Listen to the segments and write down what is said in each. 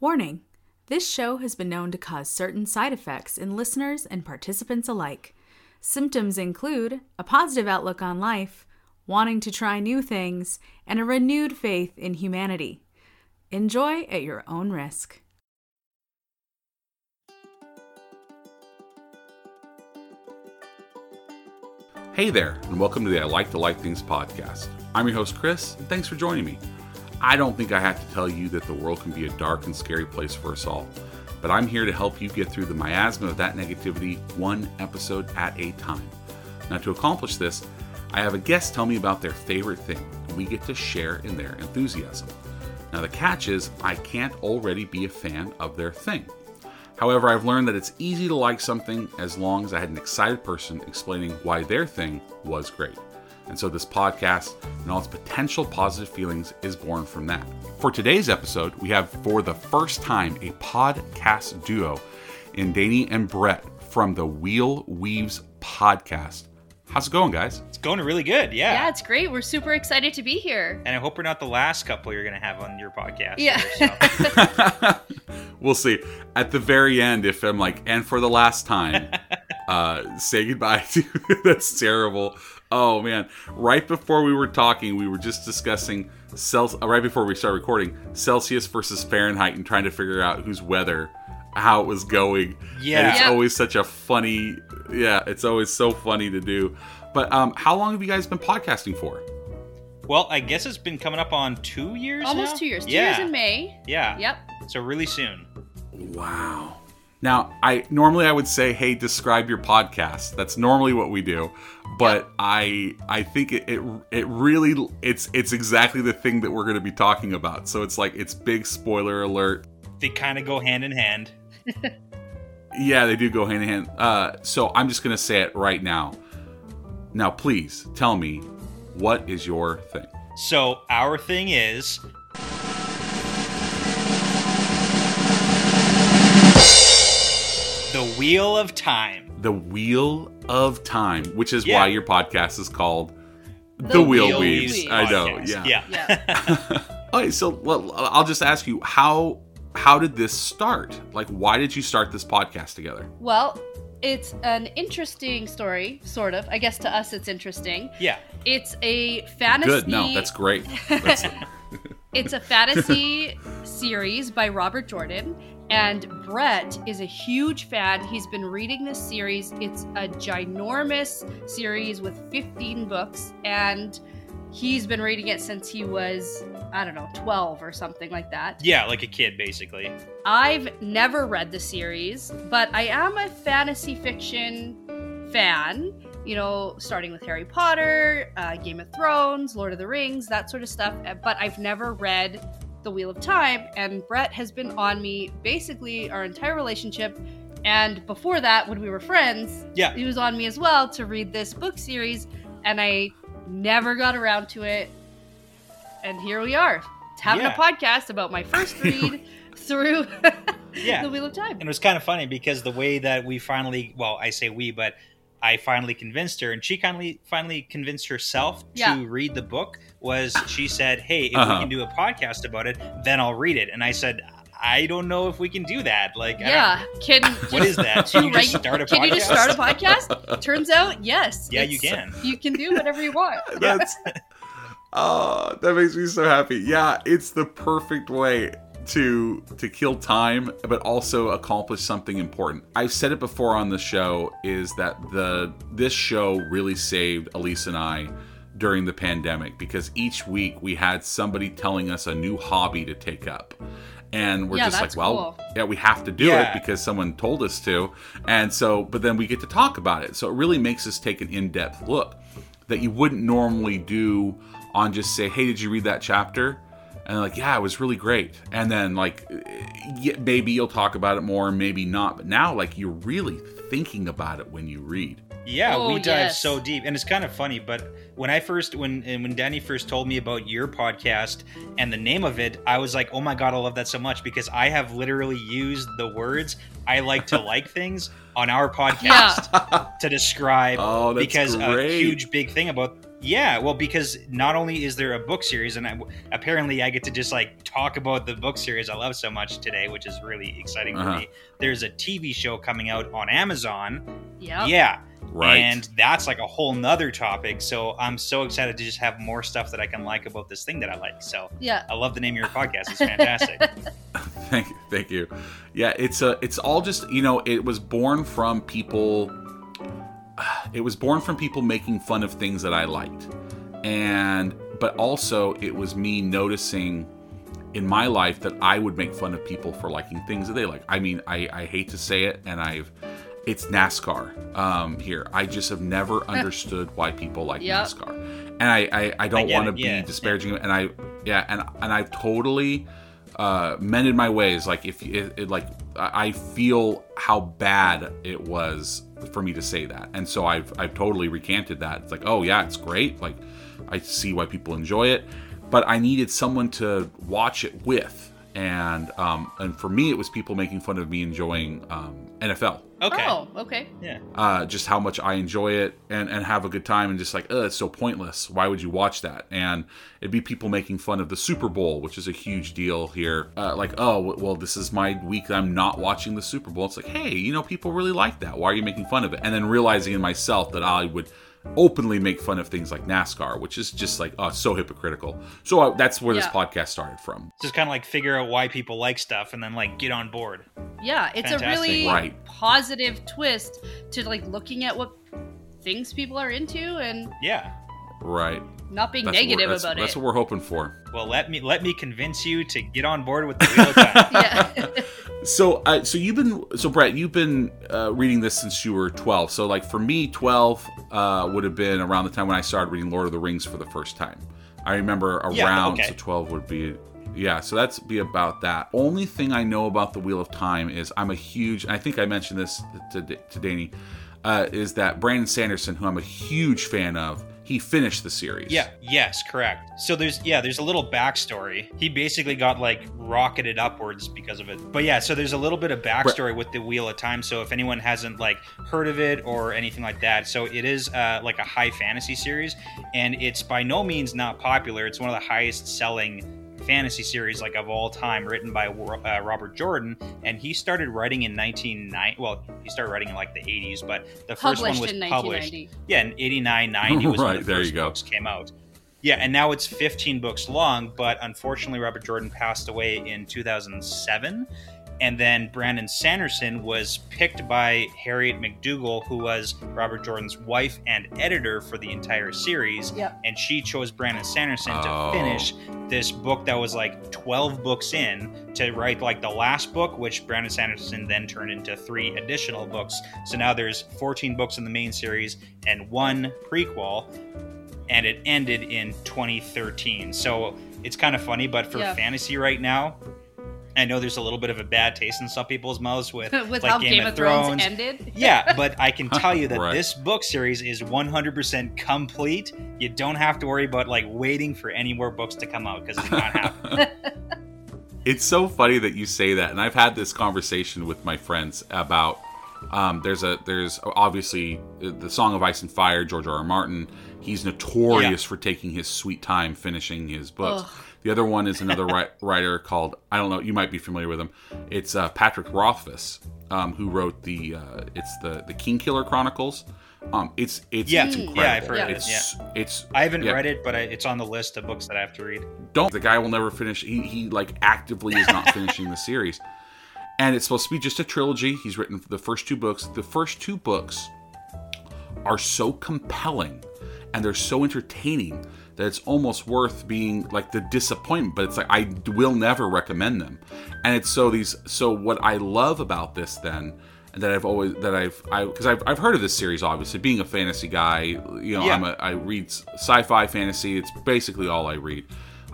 Warning this show has been known to cause certain side effects in listeners and participants alike. Symptoms include a positive outlook on life, wanting to try new things, and a renewed faith in humanity. Enjoy at your own risk. Hey there, and welcome to the I Like to Like Things podcast. I'm your host, Chris, and thanks for joining me. I don't think I have to tell you that the world can be a dark and scary place for us all, but I'm here to help you get through the miasma of that negativity one episode at a time. Now, to accomplish this, I have a guest tell me about their favorite thing, and we get to share in their enthusiasm. Now, the catch is, I can't already be a fan of their thing. However, I've learned that it's easy to like something as long as I had an excited person explaining why their thing was great. And so this podcast and all its potential positive feelings is born from that. For today's episode, we have for the first time a podcast duo in Danny and Brett from the Wheel Weaves podcast. How's it going, guys? It's going really good. Yeah. Yeah, it's great. We're super excited to be here. And I hope we're not the last couple you're going to have on your podcast. Yeah. here, so. we'll see. At the very end, if I'm like, and for the last time, uh, say goodbye to that's terrible. Oh man! Right before we were talking, we were just discussing Cel- uh, right before we start recording Celsius versus Fahrenheit and trying to figure out whose weather, how it was going. Yeah. and it's Yeah. always such a funny. Yeah, it's always so funny to do. But um, how long have you guys been podcasting for? well, I guess it's been coming up on two years Almost now? two years. Two yeah. years in May. Yeah. Yep. So really soon. Wow. Now, I normally I would say, "Hey, describe your podcast." That's normally what we do, but I I think it, it it really it's it's exactly the thing that we're going to be talking about. So it's like it's big spoiler alert. They kind of go hand in hand. Yeah, they do go hand in hand. Uh, so I'm just going to say it right now. Now, please tell me, what is your thing? So our thing is Wheel of Time. The Wheel of Time, which is Yeah. why your podcast is called The, The Wheel, Wheel Weaves. Weaves I know. Podcast. Yeah. Yeah. Okay, so well, I'll just ask you how how did this start? Like, why did you start this podcast together? Well, it's an interesting story, sort of. I guess to us it's interesting. yeah. It's a fantasy. Good. No, that's great. That's, It's a fantasy series by Robert Jordan, and Brett is a huge fan. He's been reading this series. It's a ginormous series with 15 books, and he's been reading it since he was, I don't know, 12 or something like that. Yeah, like a kid, basically. I've never read the series, but I am a fantasy fiction fan. You know, starting with Harry Potter, uh, Game of Thrones, Lord of the Rings, that sort of stuff. uh, But I've never read The Wheel of Time, and Brett has been on me basically our entire relationship. And before that, when we were friends, Yeah. he was on me as well to read this book series, and I never got around to it. And here we are, having Yeah. a podcast about my first read through Yeah. the Wheel of Time. And it was kind of funny because the way that we finally, well, I say we, but I finally convinced her, and she finally finally convinced herself Yeah. to read the book. Was she said, "Hey, if Uh-huh. we can do a podcast about it, then I'll read it." And I said, "I don't know if we can do that. Like, I don't- Yeah, can what is that? two Can you just start a can you just start a podcast? Turns out, yes. Yeah, you can. You can do whatever you want. that's oh, that makes me so happy. Yeah, it's the perfect way to to kill time, but also accomplish something important. I've said it before on the show is that the this show really saved Elise and I during the pandemic because each week we had somebody telling us a new hobby to take up. And we're Yeah, just like, well, cool. yeah, we have to do Yeah. it because someone told us to. And so, but then we get to talk about it. So it really makes us take an in depth look that you wouldn't normally do on just say, hey, did you read that chapter? And they're like, yeah, it was really great. And then, like, yeah, maybe you'll talk about it more, maybe not. But now, like, you're really thinking about it when you read. Yeah, Oh, we dive yes. so deep, and it's kind of funny. But when I first, when and when Danny first told me about your podcast and the name of it, I was like, "Oh my god, I love that so much!" Because I have literally used the words "I like to like things" on our podcast to describe Oh, that's because a huge big thing about Yeah, well, because not only is there a book series, and I, apparently I get to just like talk about the book series I love so much today, which is really exciting Uh-huh. for me. There's a TV show coming out on Amazon. Yeah. Yeah. Right. And that's like a whole nother topic. So I'm so excited to just have more stuff that I can like about this thing that I like. So Yeah. I love the name of your podcast. It's fantastic. thank you, thank you. Yeah, it's a it's all just you know it was born from people. It was born from people making fun of things that I liked, and but also it was me noticing in my life that I would make fun of people for liking things that they like. I mean, I, I hate to say it, and I've it's NASCAR um, here. I just have never understood why people like Yep. NASCAR, and I I, I don't want to it, be yeah, disparaging, and I yeah, and and I've totally uh, mended my ways. Like if it, it like I feel how bad it was for me to say that, and so I've I've totally recanted that. It's like oh yeah, it's great. Like I see why people enjoy it, but I needed someone to watch it with, and um and for me it was people making fun of me enjoying um, NFL. Okay. Oh, okay. Yeah. Uh, just how much I enjoy it and, and have a good time, and just like, oh, it's so pointless. Why would you watch that? And it'd be people making fun of the Super Bowl, which is a huge deal here. Uh, like, oh, well, this is my week. I'm not watching the Super Bowl. It's like, hey, you know, people really like that. Why are you making fun of it? And then realizing in myself that I would openly make fun of things like NASCAR, which is just like, oh, so hypocritical. So uh, that's where this podcast started from. Just kind of like figure out why people like stuff and then like get on board. Yeah, it's Fantastic. a really Right. positive twist to like looking at what things people are into and Yeah. Right. Not being That's negative that's, about That's it. That's what we're hoping for. Well, let me let me convince you to get on board with the wheel of time. yeah. So, uh, so you've been, so Brett, you've been uh, reading this since you were twelve. So, like for me, twelve uh, would have been around the time when I started reading Lord of the Rings for the first time. I remember around, Yeah, okay. so twelve would be, yeah. So that's be about that. Only thing I know about the Wheel of Time is I'm a huge. And I think I mentioned this to to Danny, uh, is that Brandon Sanderson, who I'm a huge fan of, he finished the series. Yeah, yes, correct. So there's yeah, there's a little backstory. He basically got like rocketed upwards because of it. But yeah, so there's a little bit of backstory with the Wheel of Time. So if anyone hasn't like heard of it or anything like that, so it is uh, like a high fantasy series, and it's by no means not popular. It's one of the highest selling fantasy series like of all time written by uh, Robert Jordan and he started writing in 1990 well he started writing in like the 80s but the first Published one was in published yeah, in 89, 90 was when Right, the there first you go. books came out. Yeah, and now it's 15 books long, but unfortunately, Robert Jordan passed away in 2007. And then Brandon Sanderson was picked by Harriet McDougal, who was Robert Jordan's wife and editor for the entire series. Yep. And she chose Brandon Sanderson Oh. to finish this book that was like 12 books in to write like the last book, which Brandon Sanderson then turned into three additional books. So now there's 14 books in the main series and one prequel, and it ended in 2013. So it's kind of funny, but for Yeah. fantasy right now, I know there's a little bit of a bad taste in some people's mouths with, With like how Game, of Thrones, ended. yeah, but I can tell you that Right. this book series is 100% complete. You don't have to worry about like waiting for any more books to come out because it's not happening. It's so funny that you say that, and I've had this conversation with my friends about. Um, there's a there's obviously the Song of Ice and Fire, George R. R. Martin. He's notorious for taking his sweet time finishing his books. Ugh. The other one is another ri- writer called I don't know. You might be familiar with him. It's uh, Patrick Rothfuss, um, who wrote the uh, it's the the King Killer Chronicles. Um, it's it's Yeah. it's Yeah. I've heard of it, it's, It's I haven't yeah. read it, but I, it's on the list of books that I have to read. don't the guy will never finish he, he like actively is not finishing the series and it's supposed to be just a trilogy he's written the first two books the first two books are so compelling and they're so entertaining that it's almost worth being like the disappointment but it's like i will never recommend them and it's so these so what i love about this then and that I've always that I've I because I've, I've heard of this series obviously being a fantasy guy you know Yeah. I'm a I read sci-fi fantasy it's basically all I read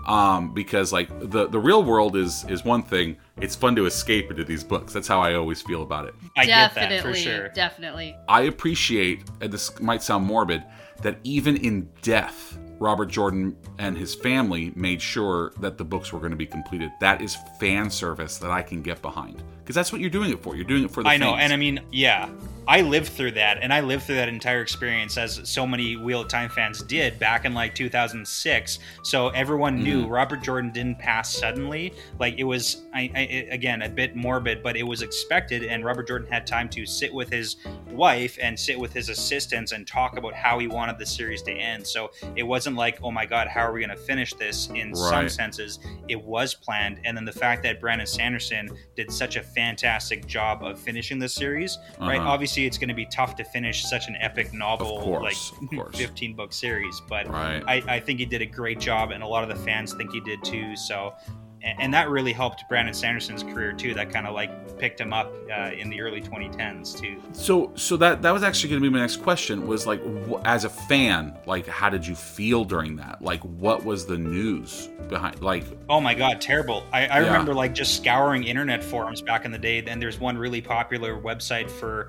um because like the the real world is is one thing it's fun to escape into these books that's how I always feel about it I get that for sure. definitely. I appreciate, and this might sound morbid, that even in death, Robert Jordan and his family made sure that the books were going to be completed. That is fan service that I can get behind because that's what you're doing it for. You're doing it for the I know, fans. and I mean, yeah, I lived through that, and I lived through that entire experience as so many Wheel of Time fans did back in like 2006. So everyone knew Mm-hmm. Robert Jordan didn't pass suddenly. Like it was, I, I again a bit morbid, but it was expected, and Robert Jordan had time to sit with his wife and sit with his assistants and talk about how he wanted the series to end. So it wasn't like, oh my god, how are we going to finish this? In some senses, it was planned, and then the fact that Brandon Sanderson did such a fantastic job of finishing this series, right? Uh-huh. Obviously, it's going to be tough to finish such an epic novel, course, like 15 book series, but right. I, I think he did a great job, and a lot of the fans think he did too. So, and, that really helped Brandon Sanderson's career too. That kind of like picked him up uh, in the early 2010s too. So so that that was actually going to be my next question was like wh- as a fan like how did you feel during that like what was the news behind like Oh my god, terrible! I, I Yeah. remember like just scouring internet forums back in the day. Then there's one really popular website for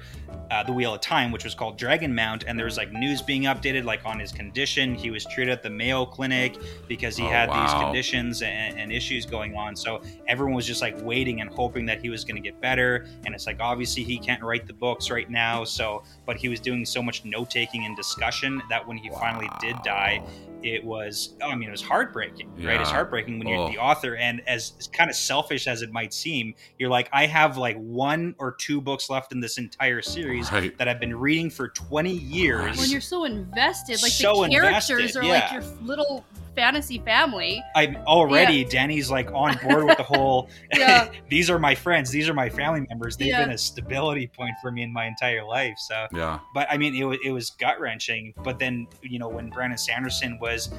uh, the Wheel of Time, which was called Dragonmount, and there was like news being updated, like on his condition. He was treated at the Mayo Clinic because he Oh, had these conditions and, and issues going on. So everyone was just like waiting and hoping that he was going to get better. And it's like obviously he can't write the books right now, so but he was doing so much note taking and discussion that when he finally did die, it was oh, I mean it was heartbreaking, right? It's heartbreaking when you're Oh. the author, and as, as kind of selfish as it might seem, you're like I have like one or two books left in this entire series right that I've been reading for 20 years. when you're so invested, like So the characters invested, are yeah. like your little fantasy family. I'm already Danny's like on board with the whole. Yeah. these are my friends. These are my family members. They've Yeah. been a stability point for me in my entire life. So yeah but I mean, it was, it was gut wrenching. But then, you know, when Brandon Sanderson was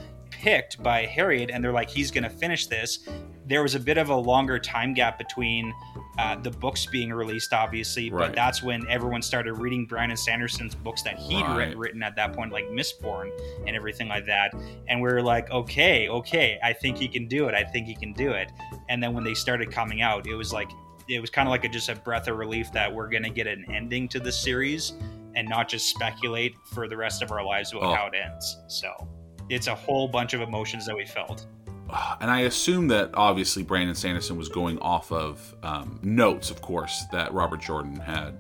picked by Harriet and they're like, he's going to finish this, there was a bit of a longer time gap between uh, the books being released, obviously. Right. But that's when everyone started reading Brandon Sanderson's books that he'd Right. writ- written at that point, like Mistborn and everything like that. And we were like, okay, okay, I think he can do it. I think he can do it. And then when they started coming out, it was like, it was kind of like a, just a breath of relief that we're going to get an ending to the series and not just speculate for the rest of our lives about Oh. how it ends. So it's a whole bunch of emotions that we felt. and I assume that obviously Brandon Sanderson was going off of um, notes of course that Robert Jordan had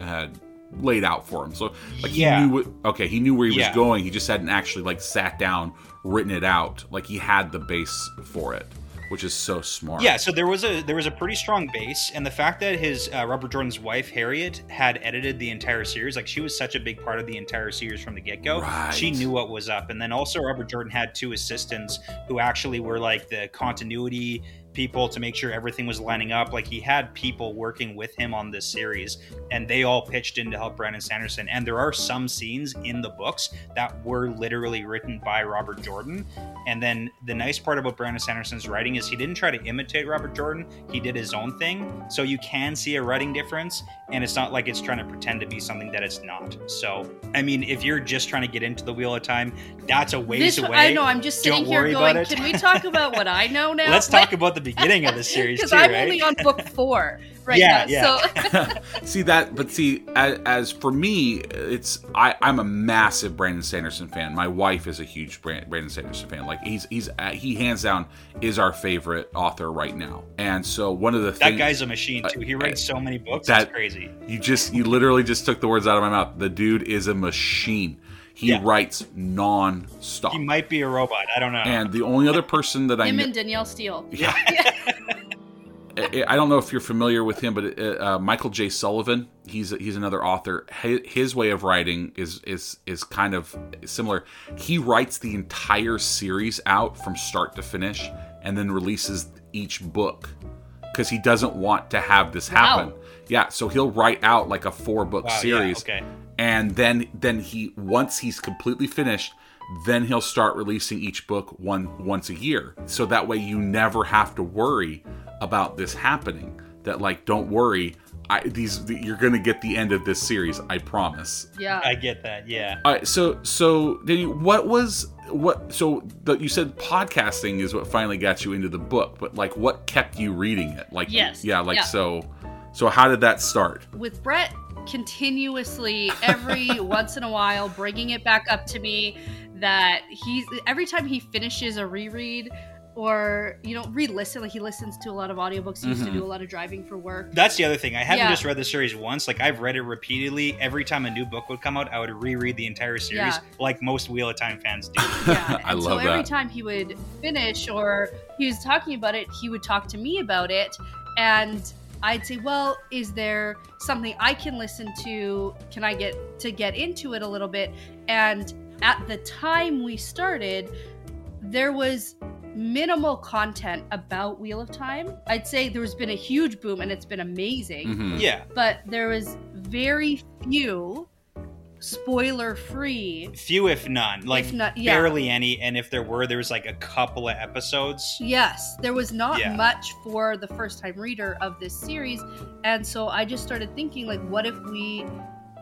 had laid out for him. So like Yeah. he knew what, okay he knew where he was going. He just hadn't actually like sat down written it out. Like he had the base for it which is so smart Yeah, so there was a there was a pretty strong base, and the fact that his uh, Robert Jordan's wife Harriet had edited the entire series, like she was such a big part of the entire series from the get go. Right. She knew what was up, and then also Robert Jordan had two assistants who actually were like the continuity people to make sure everything was lining up. Like he had people working with him on this series, and they all pitched in to help Brandon Sanderson. And there are some scenes in the books that were literally written by Robert Jordan. And then the nice part about Brandon Sanderson's writing is he didn't try to imitate Robert Jordan. He did his own thing. So you can see a writing difference, and it's not like it's trying to pretend to be something that it's not. So, I mean, if you're just trying to get into the Wheel of Time, that's a ways This away. I know. I'm just sitting Don't here going. Can we talk about what I know now? Let's talk about the beginning of the series because too, I'm right? only on book four right Yeah, now. yeah. So see that but see as, as for me it's I, i'm a massive brandon sanderson fan my wife is a huge brandon sanderson fan like he's he's uh, he hands down is our favorite author right now and so one of the that things guy's a machine too. He writes so many books. That's crazy. you just you literally just took the words out of my mouth the dude is a machine he Yeah. writes non-stop He might be a robot. I don't know. and the only other person that i him know and Danielle Steel. yeah. I I don't know if you're familiar with him, but uh, uh, Michael J. Sullivan, he's he's another author. His, his way of writing is is is kind of similar. He writes the entire series out from start to finish, and then releases each book because he doesn't want to have this happen. Wow. Yeah, so he'll write out like a four book Wow, yeah, series, okay. And then then he once he's completely finished then he'll start releasing each book one once a year so that way you never have to worry about this happening that like don't worry I, these you're gonna get the end of this series i promise Yeah. I get that. Yeah. all right so so Danny, what was what so the, you said podcasting is what finally got you into the book but like what kept you reading it like Yes. yeah like Yeah. so so how did that start with Brett continuously every once in a while bringing it back up to me that he's every time he finishes a reread or you know re-listen like he listens to a lot of audiobooks he used to Mhm. do a lot of driving for work That's the other thing. I haven't Yeah. just read the series once. Like I've read it repeatedly. Every time a new book would come out, I would reread the entire series, Yeah. like most Wheel of Time fans do. yeah I and so love every that. time he would finish or he was talking about it he would talk to me about it and i'd say well is there something i can listen to? Can i get to get into it a little bit? And at the time we started there was minimal content about wheel of time. I'd say there's been a huge boom and it's been amazing. Mhm. yeah, but there was very few spoiler free few if none, like If not- yeah. barely any. And if there were, there was like a couple of episodes. Yes, there was not Yeah. much for the first time reader of this series. And so I just started thinking like what if we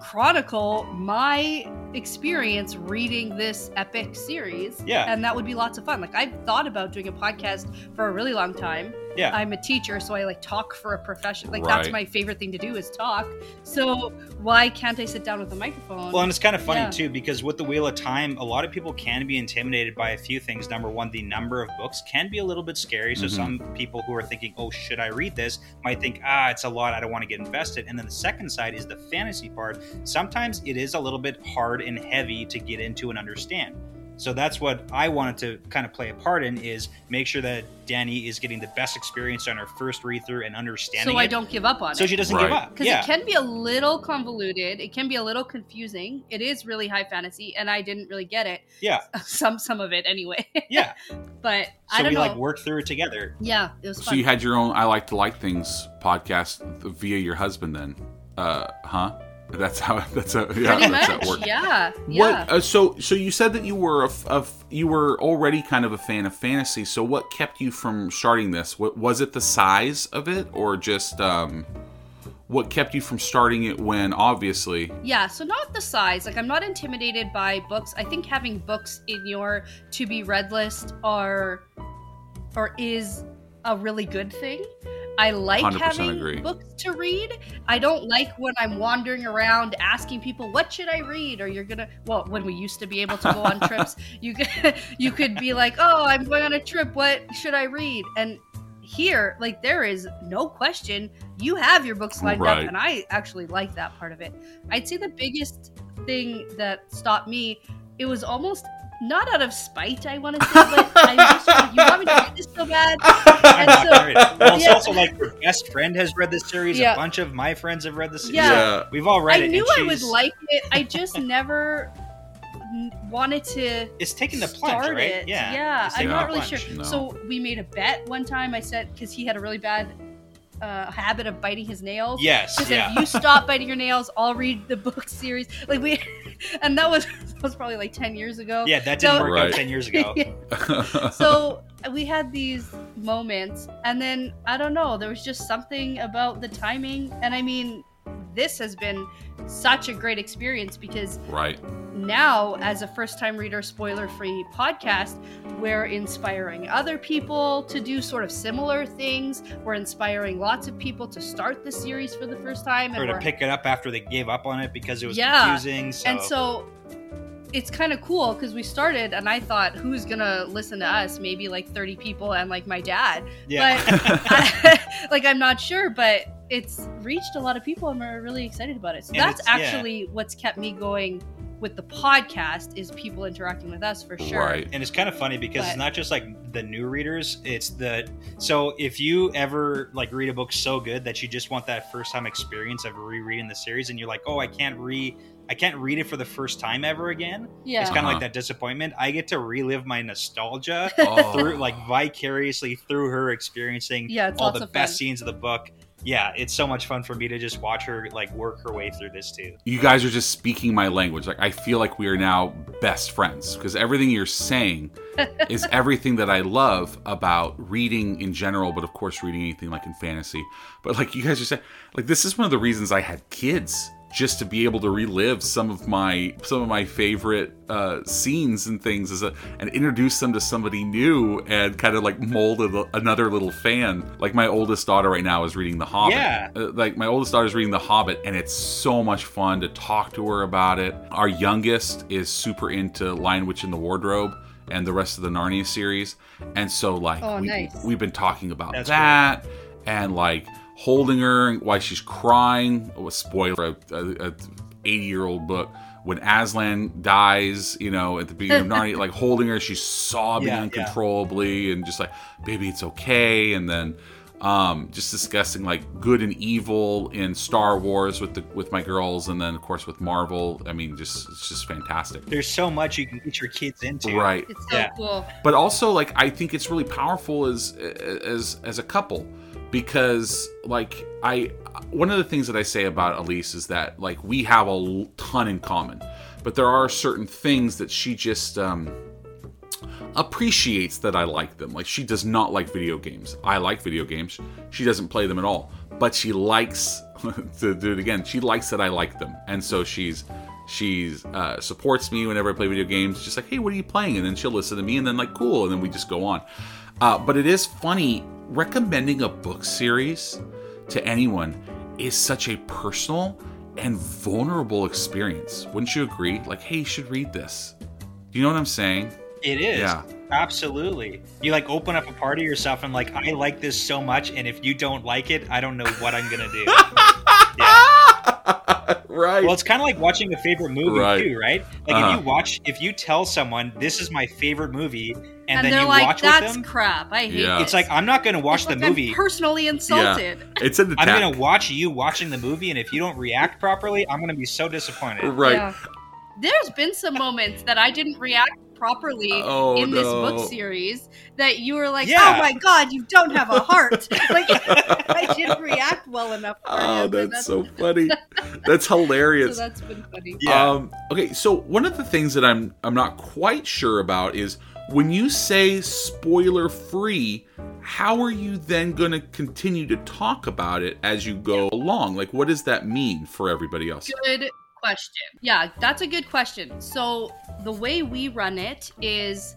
chronicle my experience reading this epic series? Yeah. And that would be lots of fun. Like I've thought about doing a podcast for a really long time. Yeah. I'm a teacher, so I like talk for a profession. Like that's my favorite thing to do is talk. So why can't I sit down with a microphone? Well, and it's kind of funny Yeah. too because with the Wheel of Time, a lot of people can be intimidated by a few things. Number one, the number of books can be a little bit scary. So Mhm. some people who are thinking, "Oh, should I read this?" might think, "Ah, it's a lot. I don't want to get invested." And then the second side is the fantasy part. Sometimes it is a little bit hard and heavy to get into and understand. So that's what I wanted to kind of play a part in is make sure that Danny is getting the best experience on her first read through and understanding so I it, don't give up on so it. So she doesn't Right. give up. because Yeah. it can be a little convoluted it can be a little confusing it is really high fantasy and i didn't really get it yeah. some some of it anyway Yeah. but So i don't we know like work through it together. yeah it was So you had your own I like to like things podcast via your husband then. Uh huh? That's how that's how yeah, pretty that's how much it worked. yeah What uh, so so you said that you were a, f- a f- you were already kind of a fan of fantasy. So what kept you from starting this? What was it the size of it or just um what kept you from starting it when obviously yeah so not the size like i'm not intimidated by books i think having books in your to be read list are or is a really good thing I like having agree. books to read. I don't like when I'm wandering around asking people what should I read or you're going to well when we used to be able to go on trips, you could you could be like, "Oh, I'm going on a trip. What should I read?" And here, like there is no question, you have your books lined Right. up and I actually like that part of it. I'd say the biggest thing that stopped me, it was almost not out of spite, I want to say, but I just like, you want me to read this so bad. I'm so- Well, it's yeah. also like your best friend has read this series. Yeah. A bunch of my friends have read this series. Yeah. We've all read I it. knew I would like it. I just never wanted to It's taking the plunge, start right? it. Yeah. yeah. I'm not really plunge. sure. No. So we made a bet one time. I said because he had a really bad uh, habit of biting his nails. Yes. She Yeah. if you stop biting your nails, I'll read the book series. Like we, and that was that was probably like ten years ago. Yeah, that didn't So- work Right. out ten years ago. so we had these moments and then i don't know there was just something about the timing and i mean this has been such a great experience because right. now as a first time reader spoiler free podcast we're inspiring other people to do sort of similar things we're inspiring lots of people to start the series for the first time or to we're- pick it up after they gave up on it because it was Yeah. confusing. So. and so it's kind of cool because we started and I thought, who's gonna listen to us? Maybe like 30 people and like my dad. yeah. But I, like I'm not sure, but it's reached a lot of people and we're really excited about it. So And that's it's- yeah. actually what's kept me going with the podcast is people interacting with us for sure. Right. and it's kind of funny because it's not just like the new readers it's the so if you ever like read a book so good that you just want that first time experience of rereading the series and you're like oh i can't read i can't read it for the first time ever again Yeah. it's kind of Uh-huh. like that disappointment i get to relive my nostalgia Oh. through like vicariously through her experiencing Yeah, all the best fun. scenes of the book yeah it's so much fun for me to just watch her like work her way through this too you guys are just speaking my language. Like I feel like we are now best friends because everything you're saying is everything that I love about reading in general, but of course reading anything like in fantasy. But like you guys are saying, like this is one of the reasons I had kids just to be able to relive some of my some of my favorite uh, scenes and things as a, and introduce them to somebody new and kind of like mold a, another little fan. Like my oldest daughter right now is reading The Hobbit. Yeah. Uh, like my oldest daughter's reading The Hobbit, and it's so much fun to talk to her about it. Our youngest is super into Lion Witch in the Wardrobe. and the rest of the Narnia series. And so like Oh, we, nice. we've been talking about That's that and like holding her and why she's crying. Oh, a spoiler, a, a, a 80 year old book. When Aslan dies, you know, at the beginning of Narnia, like holding her, she's sobbing Yeah, yeah. uncontrollably and just like, baby, it's okay. And then um, just discussing like good and evil in Star Wars with the with my girls, and then of course with Marvel. I mean, just it's just fantastic, There's so much you can get your kids into. right? It's so Yeah. cool. But also like I think it's really powerful as as as a couple because like I one of the things that I say about Elise is that like we have a ton in common, but there are certain things that she just um appreciates that I like them. Like she does not like video games. I like video games. She doesn't play them at all, but she likes to do it again. She likes that I like them, and so she's she's uh, supports me whenever I play video games. Just like, hey, what are you playing? And then she'll listen to me, and then like, cool, and then we just go on. Uh, but it is funny recommending a book series to anyone is such a personal and vulnerable experience. Wouldn't you agree? Like, hey, you should read this. Do you know what I'm saying? It is. Yeah. Absolutely. You like open up a part of yourself and like, I like this so much, and if you don't like it, I don't know what I'm gonna do. yeah. right. Well, it's kind of like watching a favorite movie Right. too, right? Like Uh-huh. if you watch, if you tell someone this is my favorite movie, and, And, then they're you like, watch "That's with them, crap. I hate Yeah. it." it's like I'm not gonna watch It's the like I'm movie. personally insulted. it's in the I'm gonna watch you watching the movie, and if you don't react properly, I'm gonna be so disappointed. Right. Yeah. There's been some moments that I didn't react properly Oh, in this book series that you were like, Yeah. "Oh my god, you don't have a heart." like I didn't react well enough. Oh, you, but that's so funny. That's hilarious. So that's been funny. Yeah. Um, okay, so one of the things that I'm I'm not quite sure about is when you say spoiler free, how are you then going to continue to talk about it as you go along? Like, what does that mean for everybody else? Good question. Yeah, that's a good question. So the way we run it is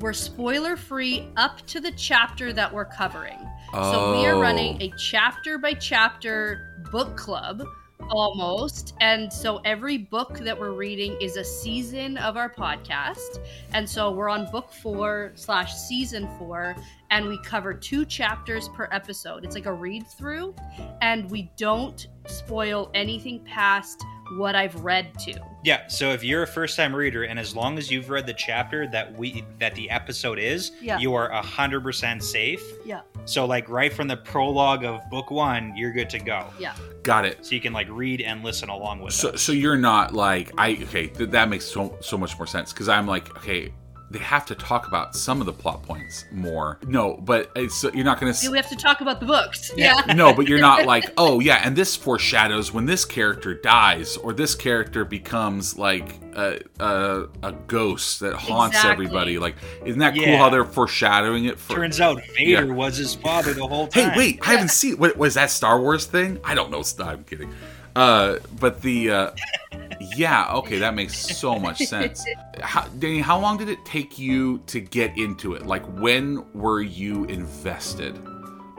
we're spoiler free up to the chapter that we're covering. So we are Oh. running a chapter by chapter book club almost. And so every book that we're reading is a season of our podcast. And so we're on book four slash season four, and we cover two chapters per episode. It's like a read through, and we don't spoil anything past what I've read to. Yeah, so if you're a first time reader and as long as you've read the chapter that we that the episode is, Yeah. you are hundred percent safe. Yeah. So like right from the prologue of book one, you're good to go. Yeah. Got it. So you can like read and listen along with So, it. so you're not like I okay th- that makes so so much more sense because I'm like okay they have to talk about some of the plot points more. No, but uh, it's you're not going to Do we have to talk about the books? Yeah. Yeah. no, but you're not like, oh yeah, and this foreshadows when this character dies or this character becomes like a a, a ghost that haunts Exactly. everybody. Like, isn't that cool how they're foreshadowing it? For Turns out Vader Yeah. was his father the whole time. hey, wait, I haven't seen. What was that Star Wars thing? I don't know. I'm kidding. Uh, but the uh, yeah, okay, that makes so much sense. How, Danny, how long did it take you to get into it? Like, when were you invested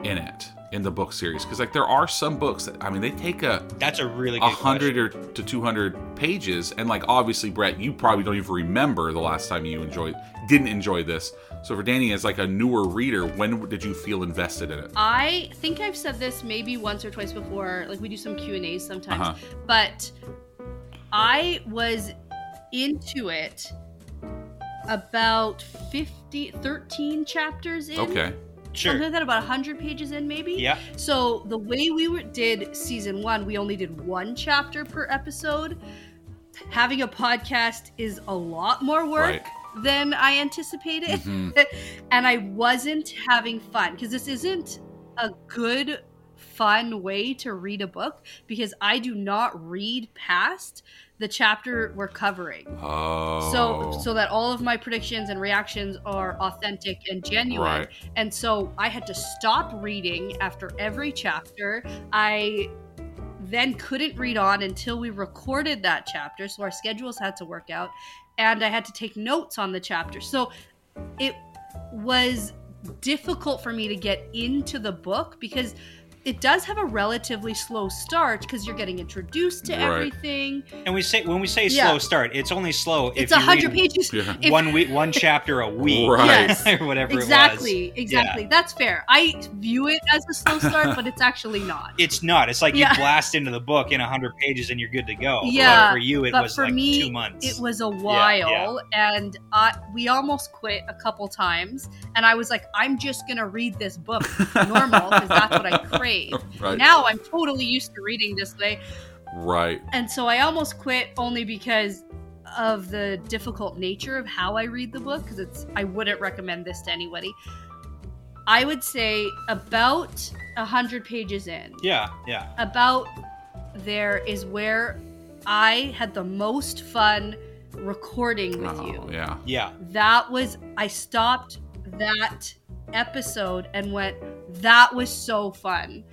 in it in the book series? Because like there are some books that I mean they take a That's a really a good hundred or to two hundred pages, and like obviously Brett, you probably don't even remember the last time you enjoyed didn't enjoy this. So for Danny, as like a newer reader, when did you feel invested in it? I think I've said this maybe once or twice before. Like we do some Q and A's sometimes, Uh-huh. but I was into it about 50, 13 chapters in. Okay. Sure. Something like that, about 100 pages in, maybe. Yeah. So the way we were, did season one, we only did one chapter per episode. Having a podcast is a lot more work Right. than I anticipated, Mhm. and I wasn't having fun because this isn't a good, fun way to read a book because I do not read past the chapter we're covering. Oh. So so that all of my predictions and reactions are authentic and genuine. Right. And so I had to stop reading after every chapter. I then couldn't read on until we recorded that chapter. So our schedules had to work out. And I had to take notes on the chapter. So it was difficult for me to get into the book because it does have a relatively slow start because you're getting introduced to Right. everything. And we say when we say Yeah. slow start, it's only slow It's if a you hundred read pages. Yeah. If- one week, one chapter a week, Right. Yes. or whatever exactly, it was. exactly. That's fair. I view it as a slow start, but it's actually not. It's not. It's like Yeah. you blast into the book in hundred pages and you're good to go. But Yeah, for you, it but was for like me, two months. It was a while, and I, we almost quit a couple times. And I was like, I'm just gonna read this book normal because that's what I crave. right. Now I'm totally used to reading this way, right. and so I almost quit only because of the difficult nature of how I read the book. Because it's, I wouldn't recommend this to anybody. I would say about a hundred pages in, yeah, yeah. about there is where I had the most fun recording with Oh, you. yeah. Yeah. That was I stopped that episode and went that was so fun.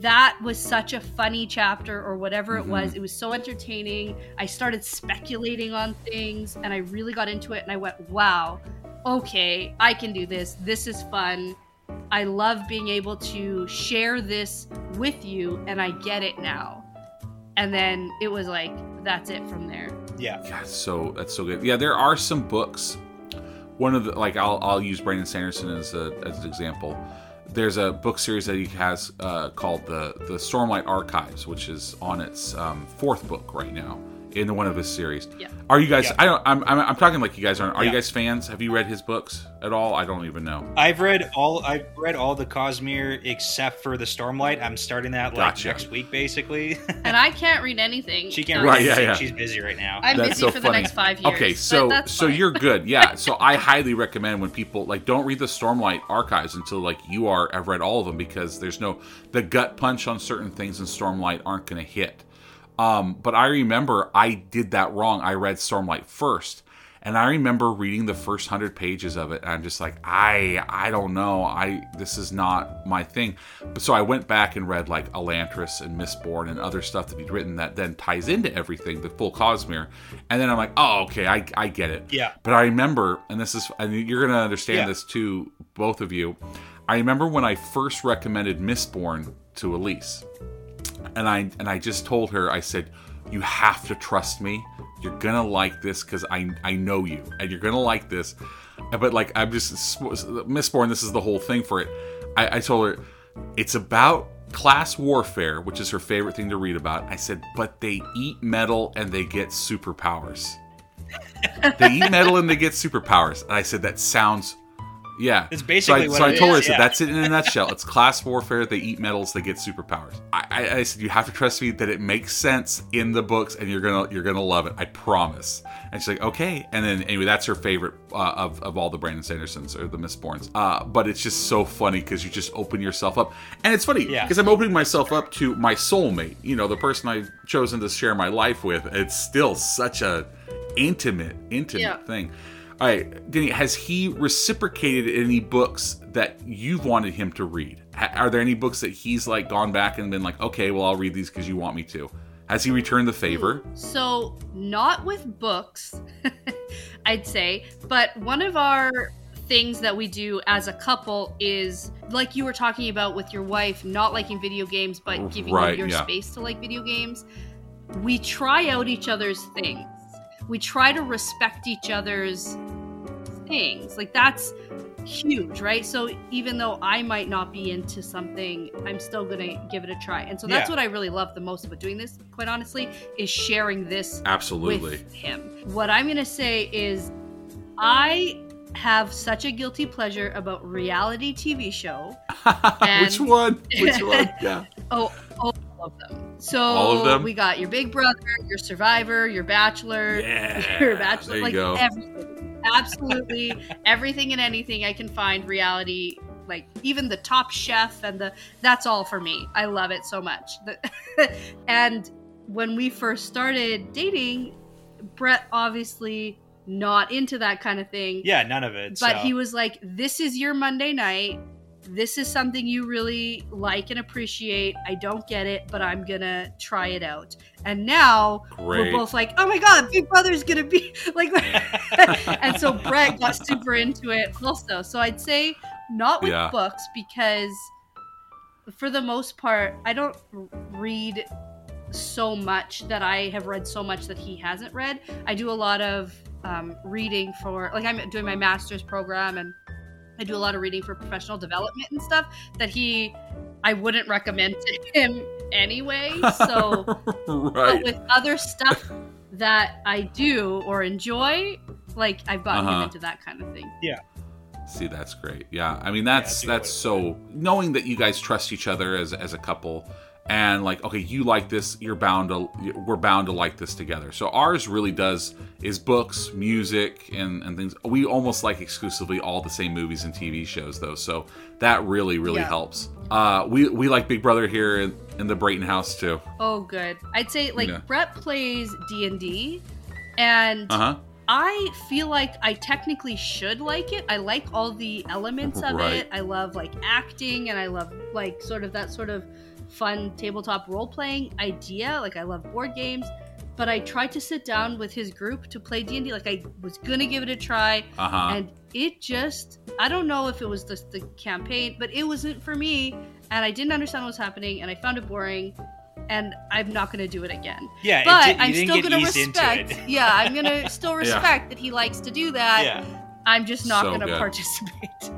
That was such a funny chapter or whatever it was. Mm-hmm. It was so entertaining. I started speculating on things and I really got into it and I went, "Wow. Okay, I can do this. This is fun." I love being able to share this with you, and I get it now. And then it was like, that's it from there. Yeah. Yeah, it's so that's so good. Yeah, there are some books. One of the like I'll I'll use Brandon Sanderson as a as an example. There's a book series that he has uh, called the the Stormlight Archives, which is on its um, fourth book right now in one of his series. Yeah. Are you guys? Yeah. I don't. I'm, I'm I'm talking like you guys aren't. Are you guys fans? Have you read his books at all? I don't even know. I've read all. I've read all the Cosmere except for the Stormlight. I'm starting that like Gotcha. next week, basically. And I can't read anything. she can't Right, read yeah, anything. yeah. She's busy right now. I'm That's busy so for funny. the next five years. Okay, so so you're good. Yeah. So I highly recommend when people like don't read the Stormlight archives until like you are have read all of them because there's no the gut punch on certain things in Stormlight aren't going to hit. Um, but I remember I did that wrong. I read Stormlight first. And I remember reading the first hundred pages of it, and I'm just like, I, I don't know, I, this is not my thing. But so I went back and read like Elantris and Mistborn and other stuff that he'd written that then ties into everything, the full Cosmere. And then I'm like, oh, okay, I, I get it. Yeah. But I remember, and this is, and you're gonna understand Yeah. this too, both of you. I remember when I first recommended Mistborn to Elise, and I and I just told her, I said, you have to trust me. You're gonna like this because I I know you, and you're gonna like this. But like I'm just Mistborn. This is the whole thing for it. I, I told her it's about class warfare, which is her favorite thing to read about. I said, but they eat metal and they get superpowers. they eat metal and they get superpowers. And I said, that sounds, yeah. It's basically so I, what so I it told her, I is, said, yeah. that's it in a nutshell. It's class warfare. They eat metals. They get superpowers. I, I, I said, you have to trust me that it makes sense in the books, and you're gonna you're gonna love it. I promise. And she's like, okay. And then anyway, that's her favorite uh, of of all the Brandon Sandersons or the Mistborns. Uh, but it's just so funny because you just open yourself up, and it's funny Yeah. because I'm opening myself up to my soulmate. You know, the person I've chosen to share my life with. It's still such a intimate, intimate Yeah. thing. All right, Denny, has he reciprocated any books that you've wanted him to read? Ha- are there any books that he's like gone back and been like, okay, well, I'll read these because you want me to? Has he returned the hmm. favor? So, not with books, I'd say, but one of our things that we do as a couple is like you were talking about with your wife not liking video games but giving Right, you your yeah. space to like video games. We try out each other's things. We try to respect each other's things. Like that's huge, right? So even though I might not be into something, I'm still going to give it a try. And so that's Yeah. what I really love the most about doing this, quite honestly, is sharing this Absolutely. with him. What I'm going to say is I have such a guilty pleasure about reality TV show. Which one? Which one? Yeah. Oh, all of them. So All of them? we got your Big Brother, your Survivor, your Bachelor, Yeah. your Bachelor, There you like go. everything. Absolutely everything and anything I can find reality, like even the Top Chef and the that's all for me. I love it so much. And when we first started dating, Brett obviously not into that kind of thing. Yeah, none of it. But so. he was like, "This is your Monday night. This is something you really like and appreciate. I don't get it, but I'm gonna try it out." And now Great. we're both like, "Oh my god, Big Brother's gonna be like," and so Brett got super into it also. So I'd say not with Yeah. books because for the most part, I don't read so much that I have read so much that he hasn't read. I do a lot of um, reading for, like, I'm doing my master's program and I do a lot of reading for professional development and stuff that he, I wouldn't recommend to him anyway. So, but with other stuff that I do or enjoy, like, I've gotten him Uh-huh. into that kind of thing. Yeah. See, that's great. Yeah, I mean that's do that's so knowing that you guys trust each other as as a couple, and like okay, you like this, you're bound to we're bound to like this together. So ours really does is books, music, and and things. We almost like exclusively all the same movies and TV shows though, so that really really Yeah. helps. Uh, we we like Big Brother here in, in the Brayton house too. Oh, good. I'd say like Yeah. Brett plays D and D, and Uh huh. I feel like I technically should like it. I like all the elements of Right. it. I love like acting, and I love like sort of that sort of fun tabletop role playing idea. Like I love board games. But I tried to sit down with his group to play D and D. Like I was gonna give it a try, Uh huh. and it just i don't know if it was the, the campaign but it wasn't for me and i didn't understand what was happening and i found it boring and i'm not going to do it again Yeah, it but did- you i'm didn't still get going to respect yeah i'm going to still Yeah. respect that he likes to do that yeah. i'm just not So going to good. participate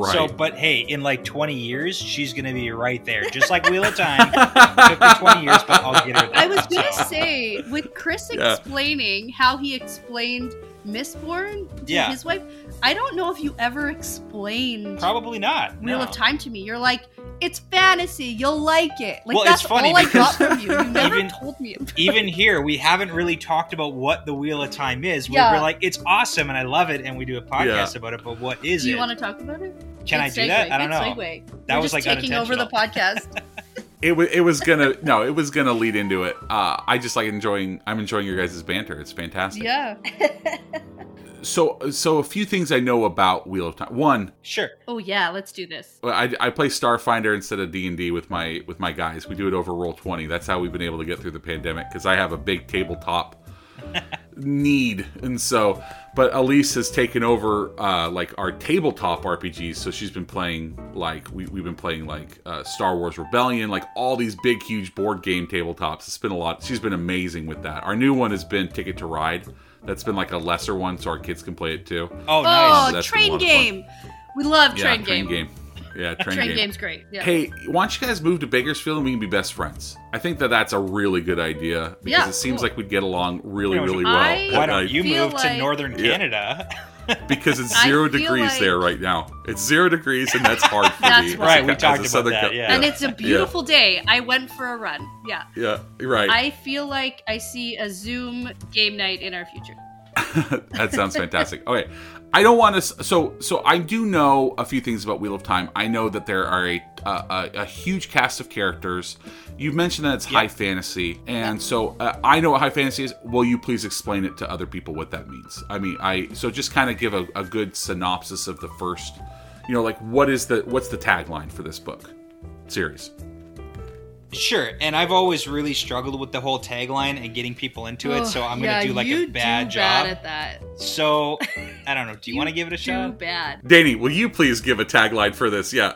Right. So, but hey, in like 20 years, she's gonna be right there, just like Wheel of Time. Took her 20 years, but I'll get her there. i was going to So, say with chris Yeah. explaining how he explained mistborn to Yeah. his wife i don't know if you ever explained probably not. Wheel no. of Time to me. You're like, it's fantasy. You'll like it. Like Well, that's it's funny all I got from you. You never even- told me. About Even here, we haven't really talked about what the Wheel of Time is. We're, Yeah. we're like, it's awesome and I love it, and we do a podcast about it. But what is it? Do you want to talk about it? Can I Good do that? I don't good know. Segue. That We're was just like taking over the podcast. it was it was gonna no it was gonna lead into it. Uh, I just like enjoying I'm enjoying your guys' banter. It's fantastic. yeah. So so a few things I know about Wheel of Time. One, Sure. Oh yeah, let's do this. I, I play Starfinder instead of D and D with my with my guys. We do it over Roll Twenty. That's how we've been able to get through the pandemic because I have a big tabletop need, and so. But Elise has taken over uh, like our tabletop RPGs, so she's been playing like we, we've been playing like uh, Star Wars Rebellion, like all these big, huge board game tabletops. It's been a lot. She's been amazing with that. Our new one has been Ticket to Ride. That's been like a lesser one, so our kids can play it too. Oh, Oh, nice. That's been a train lot of fun. game. We love yeah, train, train game. game. Yeah, train, game. Train game. game's great. Yeah. Hey, why don't you guys move to Bakersfield and we can be best friends? I think that that's a really good idea because Yeah, it seems cool. like we'd get along really, really well. I- Why don't night. you feel move to like- northern Yeah. Canada? Because it's zero degrees like- there right now. It's zero degrees, and that's hard for That's me. right, a- we a talked about Southern that. co- Yeah. And it's a beautiful day. I went for a run. Yeah. yeah, right. I feel like I see a Zoom game night in our future. that sounds fantastic. Okay, I don't want to. So, so I do know a few things about Wheel of Time. I know that there are a a, a huge cast of characters. You've mentioned that it's high fantasy, and so uh, I know what high fantasy is. Will you please explain it to other people what that means? I mean, I so just kind of give a, a good synopsis of the first. You know, like what is the what's the tagline for this book series? Sure, and I've always really struggled with the whole tagline and getting people into it, so I'm gonna do like you a bad do job. Bad at that. So I don't know. Do you, want to give it a do shot? bad. Danny, will you please give a tagline for this? Yeah.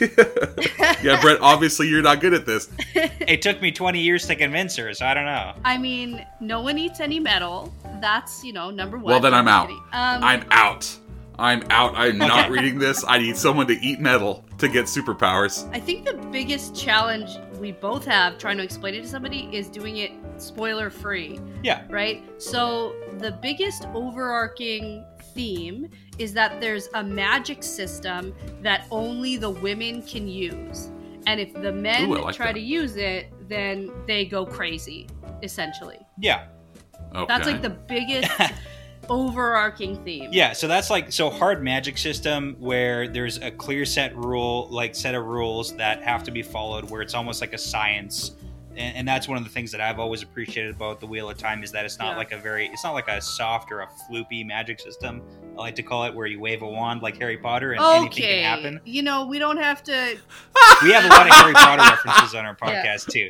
yeah, Brett. Obviously, you're not good at this. It took me 20 years to convince her, so I don't know. I mean, no one eats any metal. That's you know number one. Well, then I'm out. Um, I'm out. I'm out. I'm not reading this. I need someone to eat metal to get superpowers. I think the biggest challenge we both have trying to explain it to somebody is doing it spoiler free, Yeah. right? So the biggest overarching theme is that there's a magic system that only the women can use. And if the men Ooh, like try that. to use it, then they go crazy, essentially. Yeah. Okay. That's like the biggest overarching theme. Yeah, so that's like so hard magic system where there's a clear set rule, like set of rules that have to be followed, where it's almost like a science, and, and that's one of the things that I've always appreciated about the Wheel of Time is that it's not Yeah. like a very, it's not like a soft or a floopy magic system. I like to call it where you wave a wand like Harry Potter and anything can happen. You know, we don't have to. We have a lot of Harry Potter references on our Yeah. podcast too.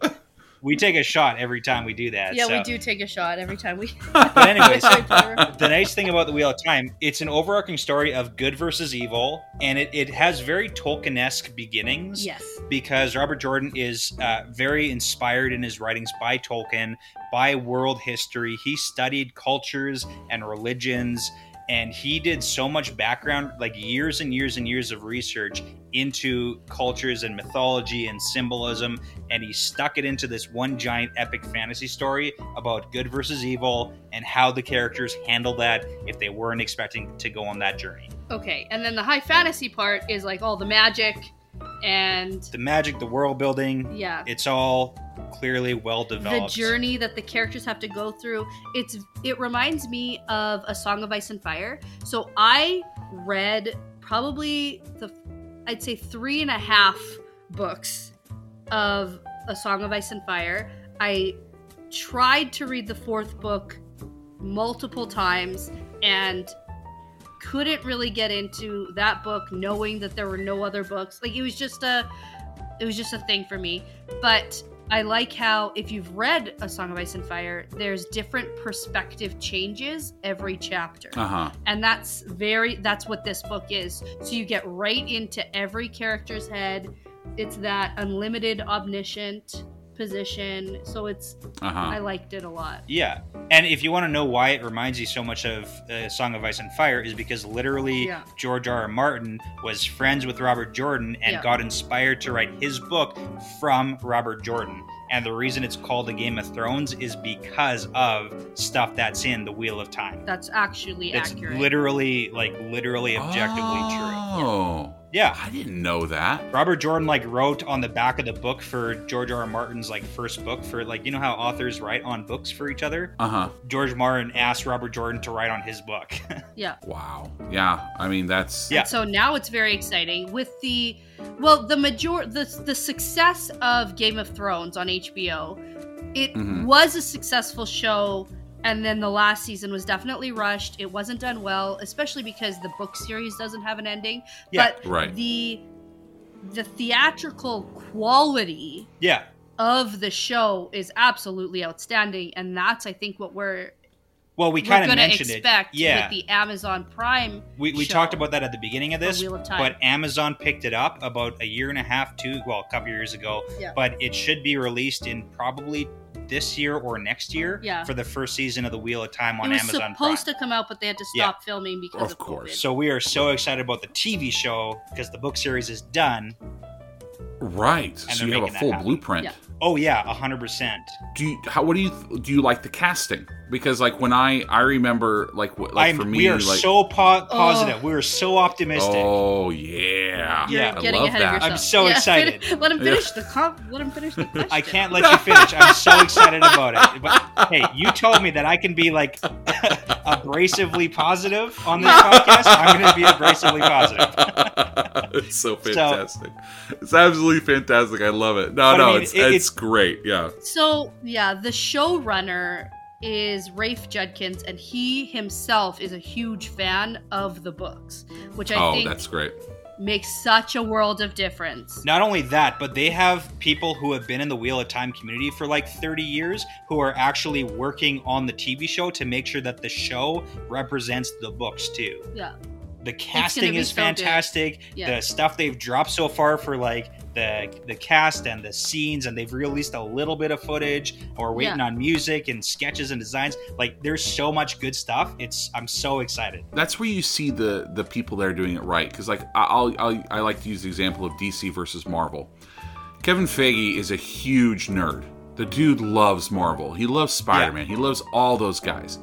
We take a shot every time we do that. Yeah, so. we do take a shot every time we. But anyways, the nice thing about the Wheel of Time, it's an overarching story of good versus evil, and it, it has very Tolkien-esque beginnings. yes. because Robert Jordan is uh, very inspired in his writings by Tolkien, by world history. He studied cultures and religions, and he did so much background, like years and years and years of research into cultures and mythology and symbolism, and he stuck it into this one giant epic fantasy story about good versus evil and how the characters handle that if they weren't expecting to go on that journey. Okay, and then the high fantasy part is like all the magic, and The magic, the world building, yeah, it's all clearly well developed. the journey that the characters have to go through. It's it reminds me of A Song of Ice and Fire. So I read probably the I'd say three and a half books of A Song of Ice and Fire. I tried to read the fourth book multiple times and couldn't really get into that book knowing that there were no other books. Like it was just a it was just a thing for me. But i like how if you've read a song of ice and fire there's different perspective changes every chapter. Uh huh. and that's very that's what this book is. So you get right into every character's head. It's that unlimited omniscient position so it's Uh i liked it a lot Yeah, and if you want to know why it reminds you so much of uh, Song of Ice and Fire, is because literally Yeah. George R. R. Martin was friends with Robert Jordan and Yeah. got inspired to write his book from Robert Jordan. And the reason it's called The Game of Thrones is because of stuff that's in the Wheel of Time. that's actually It's accurate literally, like, literally objectively true. Oh, Yeah. I didn't know that. Robert Jordan like wrote on the back of the book for George R. R. Martin's like first book for like you know how authors write on books for each other. Uh huh. George Martin asked Robert Jordan to write on his book. yeah Wow. Yeah. I mean, that's. Yeah. And so now it's very exciting with the well the major the the success of Game of Thrones on HBO. It Mhm. was a successful show and then the last season was definitely rushed. It wasn't done well, especially because the book series doesn't have an ending. Yeah, but right. the the theatrical quality yeah, of the show is absolutely outstanding and that's I think what we're well, we we're kind of mentioned expect it. Yeah, with the Amazon Prime we, we show talked about that at the beginning of this, Wheel of Time. but Amazon picked it up about a year and a half, two well, a couple years ago. Yeah. But it should be released in probably this year or next year Yeah. for the first season of the Wheel of Time on it on was Amazon supposed Prime. to come out, but they had to Yeah. stop filming because Of of, course. COVID. So we are so excited about the TV show because the book series is done. Right. And so you have a full happen. blueprint. Yeah. Oh yeah, hundred percent. Do you? How? What do you? Do you like the casting? Because like when I I remember like wh- like I'm, for me we are like so po- positive. We are so optimistic. oh yeah You're Yeah, I love that. I'm so excited. let him finish the comp. Let him finish the question. I can't let you finish. I'm so excited about it. But hey, you told me that I can be like abrasively positive on this podcast. I'm going to be abrasively positive. it's so fantastic. it's absolutely fantastic. I love it. No, But I no, mean, it's, it- it's it's- great. Yeah. So yeah, the showrunner is Rafe Judkins, and he himself is a huge fan of the books, which I oh, think that's great. makes such a world of difference. Not only that, but they have people who have been in the Wheel of Time community for like 30 years who are actually working on the TV show to make sure that the show represents the books too. Yeah. The casting is so fantastic. Yeah. The stuff they've dropped so far for like the the cast and the scenes, and they've released a little bit of footage, or we're waiting Yeah. on music and sketches and designs. Like there's so much good stuff. It's I'm so excited. That's where you see the the people that are doing it right. Because like I- I'll, I'll I like to use the example of DC versus Marvel. Kevin Feige is a huge nerd. The dude loves Marvel. He loves Spider Man. He loves all those guys.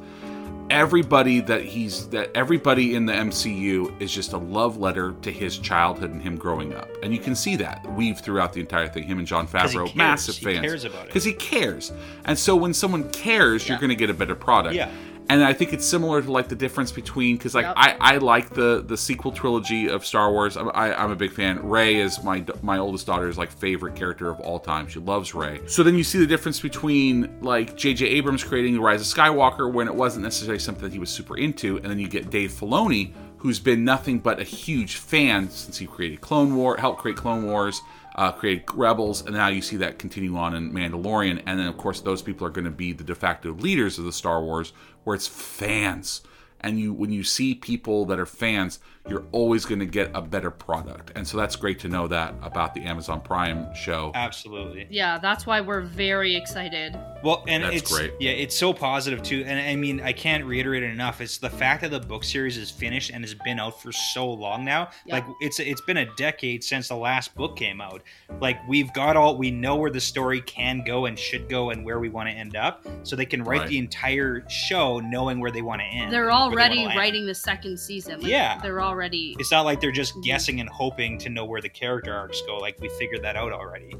Everybody that he's that everybody in the MCU is just a love letter to his childhood and him growing up, and you can see that weave throughout the entire thing. Him and Jon Favreau, massive fans, cares about it. because he cares. And so when someone cares, you're going to get a better product. Yeah. And I think it's similar to like the difference between because like Yep. I, I like the the sequel trilogy of Star Wars. I'm, I, I'm a big fan. Rey is my my oldest daughter's like favorite character of all time. She loves Rey. So then you see the difference between like J.J. Abrams creating the Rise of Skywalker when it wasn't necessarily something that he was super into, and then you get Dave Filoni who's been nothing but a huge fan since he created Clone War, helped create Clone Wars. uh, created Rebels, and now you see that continue on in Mandalorian. And then, of course, those people are going to be the de facto leaders of the Star Wars, where it's fans. And you, when you see people that are fans, you're always going to get a better product. And so that's great to know that about the Amazon Prime show. Absolutely. Yeah, that's why we're very excited. Well, and That's it's great. yeah, it's so positive too. And I mean, I can't reiterate it enough. It's the fact that the book series is finished and has been out for so long now. Yeah. Like it's it's been a decade since the last book came out. Like we've got all we know where the story can go and should go and where we want to end up, so they can write Right. the entire show knowing where they want to end. They're where they already wanna writing the second season. Like, Yeah. They're already. It's not like they're just Mhm. guessing and hoping to know where the character arcs go. Like we figured that out already.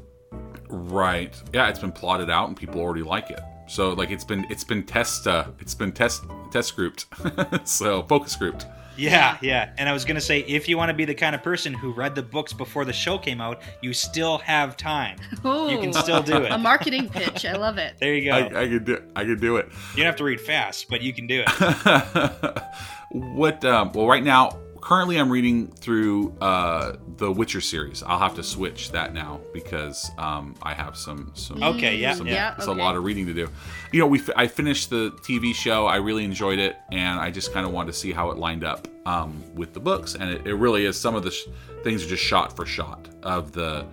Right. Yeah, it's been plotted out and people already like it. So like it's been it's been test uh it's been test test grouped. so focus grouped. Yeah, yeah. And I was gonna say, if you want to be the kind of person who read the books before the show came out, you still have time. Oh, You can still do it. a marketing pitch. I love it. There you go. I, I could do I could do it. you don't have to read fast, but you can do it. what um well right now currently I'm reading through uh the Witcher series. I'll have to switch that now because um I have some some Okay, yeah, some, yeah. It's okay. a lot of reading to do. You know, we fi- I finished the TV show. I really enjoyed it, and I just kind of wanted to see how it lined up um, with the books. And it, it really is. Some of the sh- things are just shot for shot of the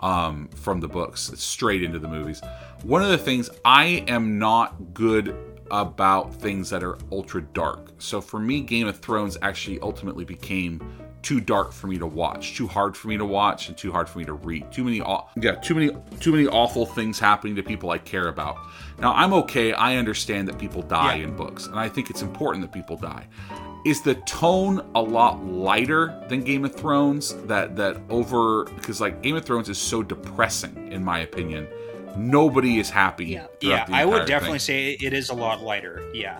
um, from the books straight into the movies. One of the things I am not good about things that are ultra dark. So for me, Game of Thrones actually ultimately became too dark for me to watch, too hard for me to watch, and too hard for me to read. Too many, aw- yeah, too many, too many awful things happening to people I care about. Now I'm okay. I understand that people die Yeah. in books, and I think it's important that people die. Is the tone a lot lighter than Game of Thrones? That that over because like Game of Thrones is so depressing in my opinion. Nobody is happy. Yeah. yeah, I would definitely thing. say it is a lot lighter. Yeah,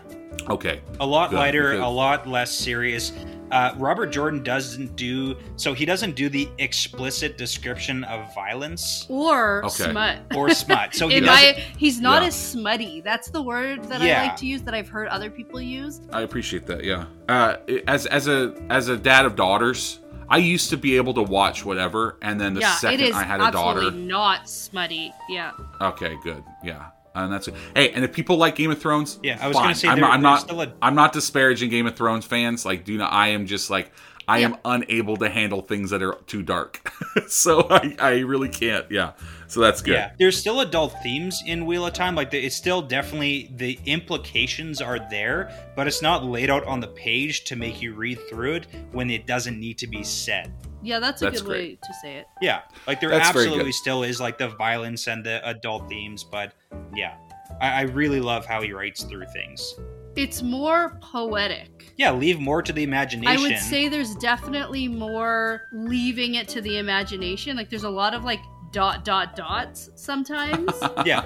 Okay. a lot Good, lighter, because- a lot less serious. Uh, Robert Jordan doesn't do so. He doesn't do the explicit description of violence Or Okay. smut. or smut. So he my, he's not Yeah. as smutty. That's the word that Yeah. I like to use that I've heard other people use. I appreciate that. Yeah. Uh, as as a as a dad of daughters, I used to be able to watch whatever, and then the yeah, second I had a daughter, not smutty. Yeah. okay, good. Yeah. And that's hey, and if people like Game of Thrones, Yeah, I was fine. gonna say I'm, not, I'm there's not. still a- I'm not disparaging Game of Thrones fans. Like, do not. I am just like I am unable to handle things that are too dark. so I, I really can't. Yeah. So that's good. Yeah, there's still adult themes in Wheel of Time. Like, it's still definitely the implications are there, but it's not laid out on the page to make you read through it when it doesn't need to be said. Yeah, that's a That's good great. way to say it. Yeah, like there That's absolutely still is like the violence and the adult themes, but yeah, I, I really love how he writes through things. It's more poetic. Yeah, leave more to the imagination. I would say there's definitely more leaving it to the imagination. Like there's a lot of like dot dot dots sometimes, yeah,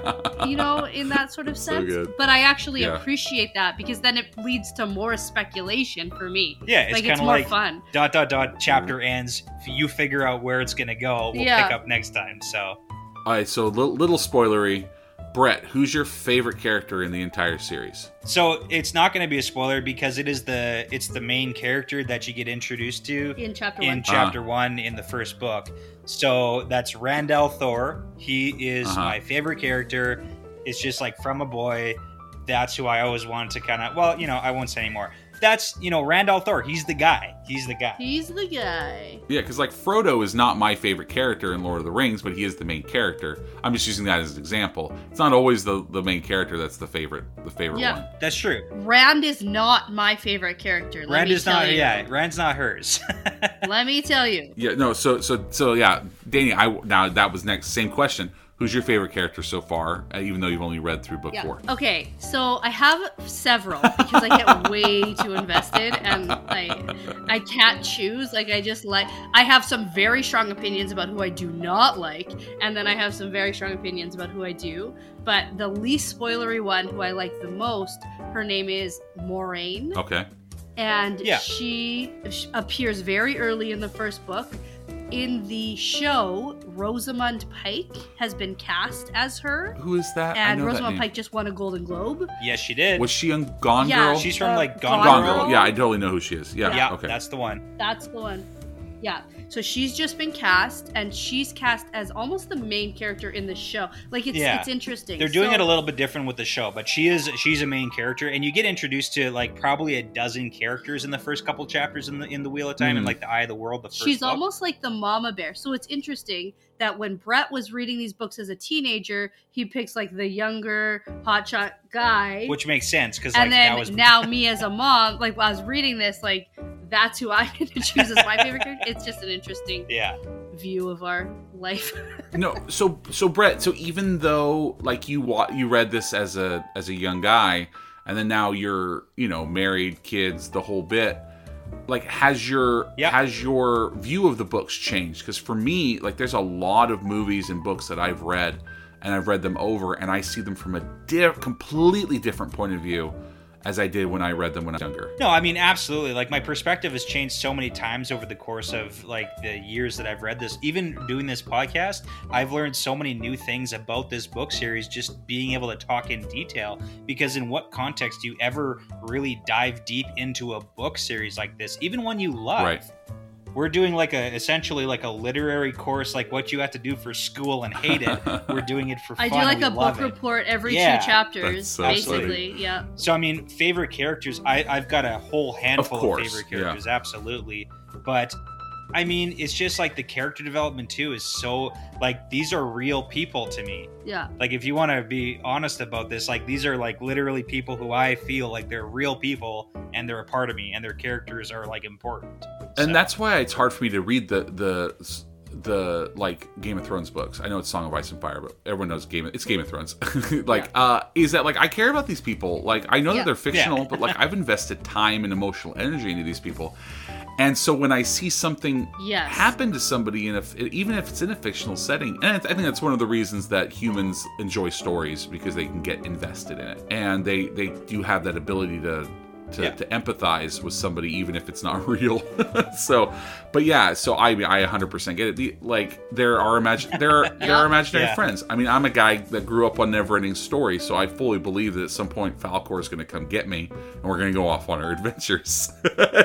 you know, in that sort of sense. good. But I actually Yeah. appreciate that because then it leads to more speculation for me. yeah, it's like kind it's of more like fun. dot dot dot chapter ends. You figure out where it's gonna go. We'll Yeah. pick up next time. So All right. So little, little spoilery. Brett, who's your favorite character in the entire series? So it's not going to be a spoiler because it is the it's the main character that you get introduced to In chapter in one. chapter one in the first book. So that's Rand al'Thor. He is Uh-huh. my favorite character. It's just like from a boy. That's who I always wanted to kind of. Well, you know, I won't say anymore. That's you know Rand al'Thor. He's the guy. He's the guy. He's the guy. Yeah, because like Frodo is not my favorite character in Lord of the Rings, but he is the main character. I'm just using that as an example. It's not always the, the main character that's the favorite the favorite Yeah. one. That's true. Rand is not my favorite character. Let Rand me is tell not. you. Yeah, Rand's not hers. Let me tell you. Yeah, no. So so so yeah, Danny. I now that was next. Same question. Who's your favorite character so far? Uh, even though you've only read through book four. Okay, so I have several because I get way too invested and I I can't choose. Like I just like I have some very strong opinions about who I do not like, and then I have some very strong opinions about who I do. But the least spoilery one, who I like the most, her name is Moiraine, Okay. and Yeah. she sh- appears very early in the first book. In the show, Rosamund Pike has been cast as her. Who is that? I And know that Rosamund name. Pike just won a Golden Globe. yes, she did. Was she on Gone Yeah, Girl? She's from like Gone, Gone Gone Girl. Girl. Yeah, I totally know who she is. Yeah. Yeah, okay. that's the one. That's the one. Yeah. So she's just been cast, and she's cast as almost the main character in the show. Like it's Yeah. it's interesting. They're doing So- it a little bit different with the show, but she is she's a main character, and you get introduced to like probably a dozen characters in the first couple chapters in the in the Wheel of Time and Mm. like the Eye of the World. The first She's book. almost like the mama bear. So it's interesting that when Brett was reading these books as a teenager, he picks like the younger hotshot guy. which makes sense because like and then that was now me as a mom, like while I was reading this, like that's who I'm gonna choose as my favorite character. It's just an interesting yeah view of our life. no so so brett so even though like you wa- you read this as a as a young guy and then now you're you know married kids the whole bit like has your Yeah. has your view of the books changed because for me like there's a lot of movies and books that i've read and i've read them over and i see them from a di- completely different point of view as i did when i read them when i was younger No, I mean absolutely. Like my perspective has changed so many times over the course of like the years that I've read this. Even doing this podcast, I've learned so many new things about this book series just being able to talk in detail because in what context do you ever really dive deep into a book series like this, even one you love? Right. We're doing like a essentially like a literary course, like what you have to do for school and hate it. We're doing it for fun. I do like a book it. report every Yeah, two chapters, that's so basically. Yeah. So I mean, favorite characters. I I've got a whole handful of, course, favorite yeah. characters, absolutely. But I mean, it's just like the character development too is so like these are real people to me. Yeah. Like if you want to be honest about this, like these are like literally people who I feel like they're real people and they're a part of me and their characters are like important. and So- that's why it's hard for me to read the the the like Game of Thrones books. I know it's Song of Ice and Fire, but everyone knows Game. Of, it's Game of Thrones. like, uh, is that like I care about these people? Like, I know Yeah. that they're fictional, Yeah. but like I've invested time and emotional energy into these people, and so when I see something Yes. happen to somebody, and if even if it's in a fictional setting, and I think that's one of the reasons that humans enjoy stories because they can get invested in it, and they they do have that ability to to, Yeah. to empathize with somebody even if it's not real. so, but yeah, so I I 100% get it. The, like there are imagine there are there are imaginary Yeah. friends. I mean, I'm a guy that grew up on Neverending Story, so I fully believe that at some point Falkor is going to come get me, and we're going to go off on our adventures.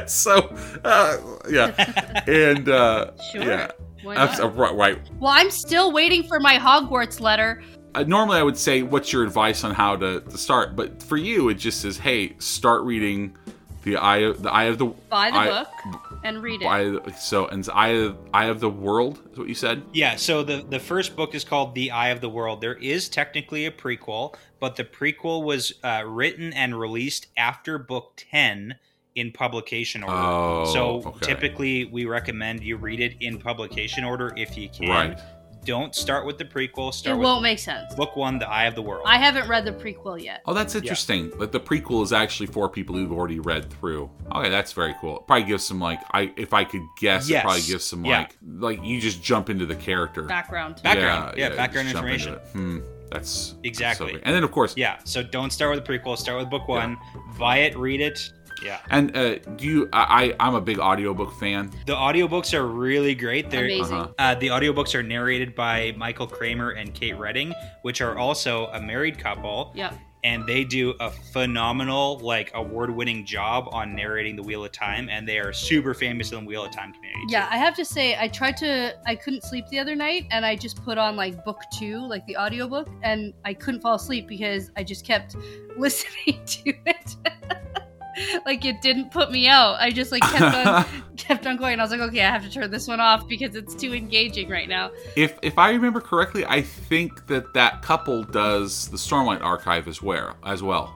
so, uh, yeah, and uh, Sure. yeah. Why Abs- not? uh, right, right. Well, I'm still waiting for my Hogwarts letter. Uh, normally, I would say, "What's your advice on how to, to start?" But for you, it just says, "Hey, start reading the eye of the eye of the Buy the Eye- book and read it. Eye the- so and it's eye of, eye of the world is what you said. Yeah, so the the first book is called The Eye of the World. There is technically a prequel, but the prequel was uh, written and released after book 10 in publication order. Oh, so okay. typically we recommend you read it in publication order if you can. Right. Don't start with the prequel, it start with won't make sense. book 1 The Eye of the World. I haven't read the prequel yet. Oh, that's interesting. But the prequel is actually for people who've already read through. Okay, that's very cool. It probably gives some like I if I could guess, it probably gives some Yeah. like like you just jump into the character. Background. Background. Yeah, you background just jump into information. Hmm. That's Exactly. so and then of course, yeah, so don't start with the prequel, start with book 1, buy it, read it. Yeah. And uh, do you? I, I I'm a big audiobook fan. The audiobooks are really great. They're Amazing. Uh-huh. Uh, the audiobooks are narrated by Michael Kramer and Kate Reading, which are also a married couple. Yep. And they do a phenomenal, like, award winning job on narrating The Wheel of Time. And they are super famous in the Wheel of Time community. Yeah, I have to say, I tried to. I couldn't sleep the other night, and I just put on like book two, like the audiobook, and I couldn't fall asleep because I just kept listening to it. like it didn't put me out. I just like kept on kept on going. I was like, okay, I have to turn this one off because it's too engaging right now. If if I remember correctly, I think that that couple does the Stormlight Archive as well. As well,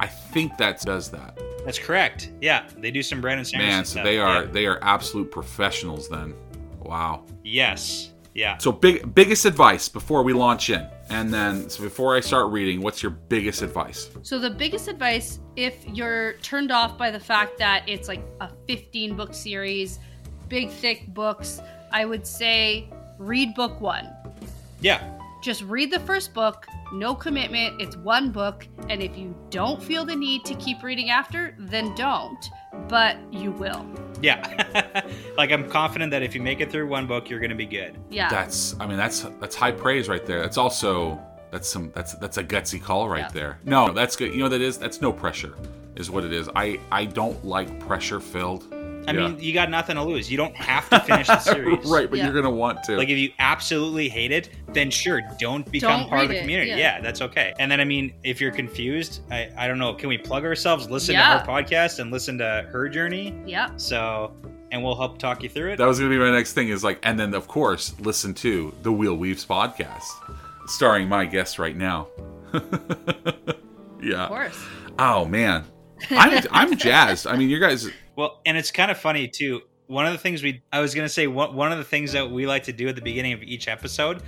I think that does that. That's correct. Yeah. They do some Brandon Sanderson Man, so stuff. they are Yeah. they are absolute professionals. Then, wow. Yes. Yeah. So big biggest advice before we launch in, and then so before I start reading, what's your biggest advice? So the biggest advice, if you're turned off by the fact that it's like a 15 book series, big thick books, I would say read book one. Yeah. Just read the first book, no commitment, it's one book, and if you don't feel the need to keep reading after, then don't, but you will. Yeah. like, I'm confident that if you make it through one book, you're going to be good. Yeah. That's I mean that's that's high praise right there. That's also that's some that's that's a gutsy call right Yeah. there. No, that's good. You know that is that's no pressure is what it is. I I don't like pressure filled I Yeah. mean, you got nothing to lose. You don't have to finish the series. right, but Yeah. you're gonna want to. Like if you absolutely hate it, then sure, don't become Don't part of the community. yeah. Yeah. that's okay. And then I mean, if you're confused, I, I don't know, can we plug ourselves, listen Yeah. to her podcast and listen to her journey? Yeah. So and we'll help talk you through it. that was gonna be my next thing. Is like, and then of course, listen to the Wheel Weaves podcast, starring my guest right now. yeah. Of course. Oh man, I'm I'm jazzed. I mean, you guys. Well, and it's kind of funny too. One of the things we I was gonna say one one of the things that we like to do at the beginning of each episode,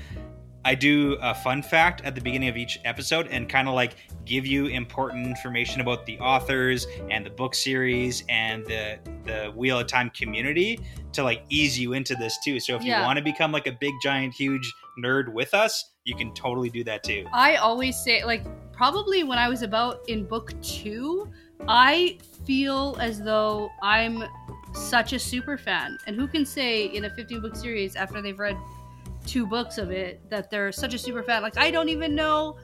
I do a fun fact at the beginning of each episode and kind of like give you important information about the authors and the book series and the the Wheel of Time community to like ease you into this too. So if Yeah. you want to become like a big giant huge nerd with us, you can totally do that too. I always say, like, probably when I was about in book two, I feel as though I'm such a super fan. And who can say in a 15 book series after they've read two books of it that they're such a super fan? Like, I don't even know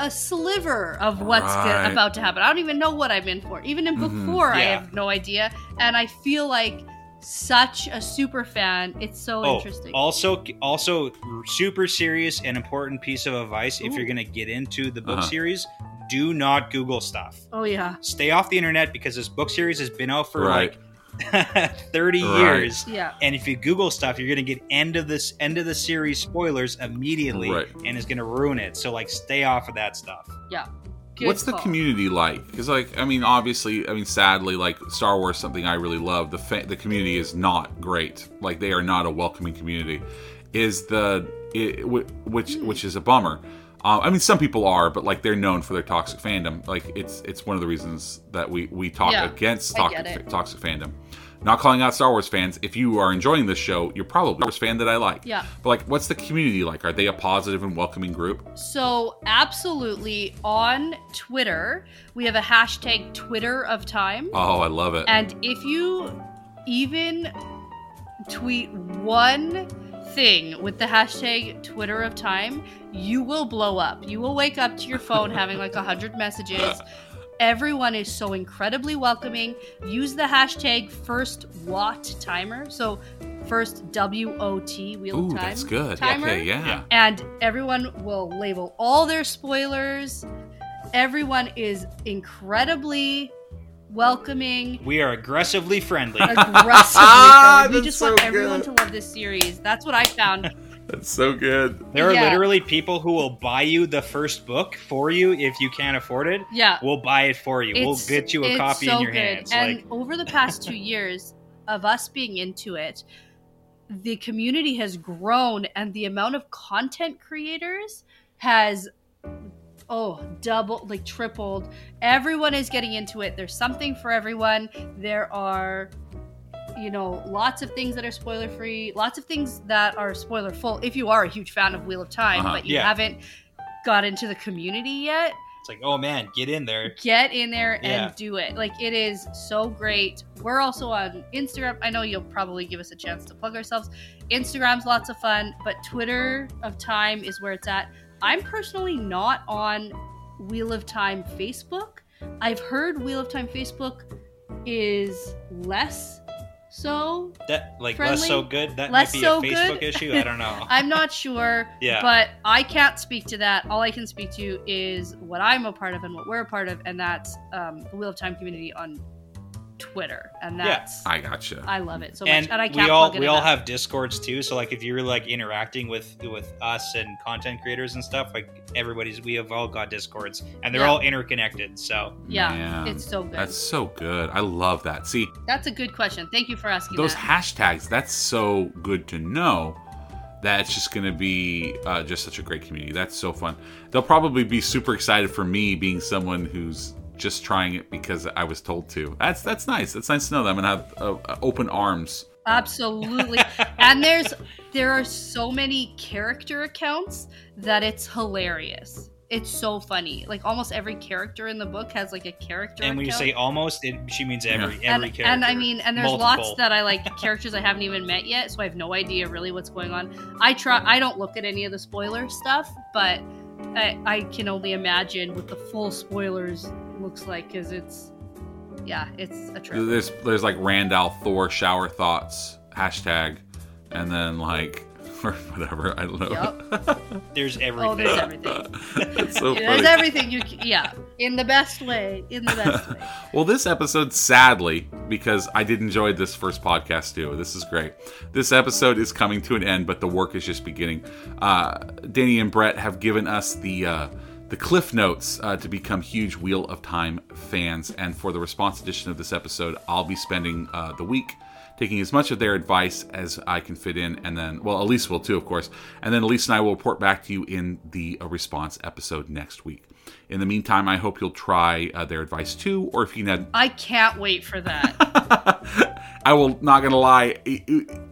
a sliver of what's go- Right. about to happen. I don't even know what I'm in for. Even in book Mhm. four, I have no idea. And I feel like such a super fan. It's so Oh, interesting. Also, also super serious and important piece of advice if you're going to get into the book Uh-huh. series, do not Google stuff. oh, yeah. Stay off the internet because this book series has been out for Right. like 30 Right. years. Yeah. And if you Google stuff, you're going to get end of this end of the series spoilers immediately Right. and it's going to ruin it. So like stay off of that stuff. Good What's the community like? Because, like, I mean, obviously, I mean, sadly, like Star Wars, something I really love. The fa- the community is not great. Like, they are not a welcoming community. Is the it, wh- which Hmm. which is a bummer. Uh, I mean, some people are, but like they're known for their toxic fandom. Like, it's it's one of the reasons that we we talk Yeah, against toxic toxic fandom. Not calling out Star Wars fans. If you are enjoying this show, you're probably a Star Wars fan that I like. Yeah. But like, what's the community like? Are they a positive and welcoming group? So, absolutely on Twitter, we have a hashtag Twitter of Time. Oh, I love it. And if you even tweet one thing with the hashtag Twitter of Time, you will blow up. You will wake up to your phone having like a hundred messages. Everyone is so incredibly welcoming. Use the hashtag first WoT timer. So first W O T wheel Ooh, of time. that's good. timer. Okay, yeah. Yeah. And everyone will label all their spoilers. Everyone is incredibly welcoming, We are aggressively friendly. aggressively Ah, friendly. We that's just want so everyone to love this series. That's what I found. That's so good. There are Yeah. literally people who will buy you the first book for you if you can't afford it. Yeah. We'll buy it for you. we'll get you a copy so in your good. hands. And like over the past two years of us being into it, the community has grown and the amount of content creators has oh double like tripled everyone is getting into it there's something for everyone there are you know lots of things that are spoiler free lots of things that are spoiler full if you are a huge fan of wheel of time Uh-huh. but you Yeah. haven't got into the community yet it's like, oh man, get in there. get in there and do it. Like it is so great. We're also on Instagram. I know you'll probably give us a chance to plug ourselves. Instagram's lots of fun, but Twitter of Time is where it's at. I'm personally not on Wheel of Time Facebook. I've heard Wheel of Time Facebook is less so. That like Friendly? less so good. That Less might be so a Facebook good? issue. I don't know. I'm not sure. Yeah. But I can't speak to that. All I can speak to is what I'm a part of and what we're a part of, and that's um, the Wheel of Time community on Twitter. And Yeah. that's I gotcha. I love it so and much. And I can't we all plug it we all enough. have discords too so like if you're like interacting with with us and content creators and stuff like everybody's we have all got discords and they're Yeah. all interconnected so Yeah, Man, it's so good. That's That's, so good. I love that. See, that's a good question. Thank you for asking those that. hashtags, that's so good to know. That it's just going to be uh, just such a great community. That's so fun. They'll probably be super excited for me being someone who's just trying it because I was told to. That's that's nice. That's nice to know that I'm going to have uh, uh, open arms. Absolutely. and there's there are so many character accounts that it's hilarious. It's so funny. Like almost every character in the book has like a character and when you say almost it she means every every and, character and I mean, and there's lots that I like characters I haven't even met yet, so I have no idea really what's going on. I try, I don't look at any of the spoiler stuff, but I, I can only imagine with the full spoilers looks like because it's yeah, it's a trip. There's there's like Rand al'Thor shower thoughts hashtag, and then like or whatever. I don't know. Yep. There's everything. Oh, there's everything. it's so There's everything you c- yeah, in the best way, in the best way. Well, this episode, sadly, because I did enjoy this first podcast too. This is great. This episode is coming to an end, but the work is just beginning. Uh, Danny and Brett have given us the uh, the cliff notes uh, to become huge Wheel of Time fans, and for the response edition of this episode, I'll be spending uh, the week taking as much of their advice as I can fit in, and then, well, Elise will too, of course, and then Elise and I will report back to you in the uh, response episode next week. In the meantime, I hope you'll try uh, their advice too, or if you need I can't wait for that. I will not gonna lie.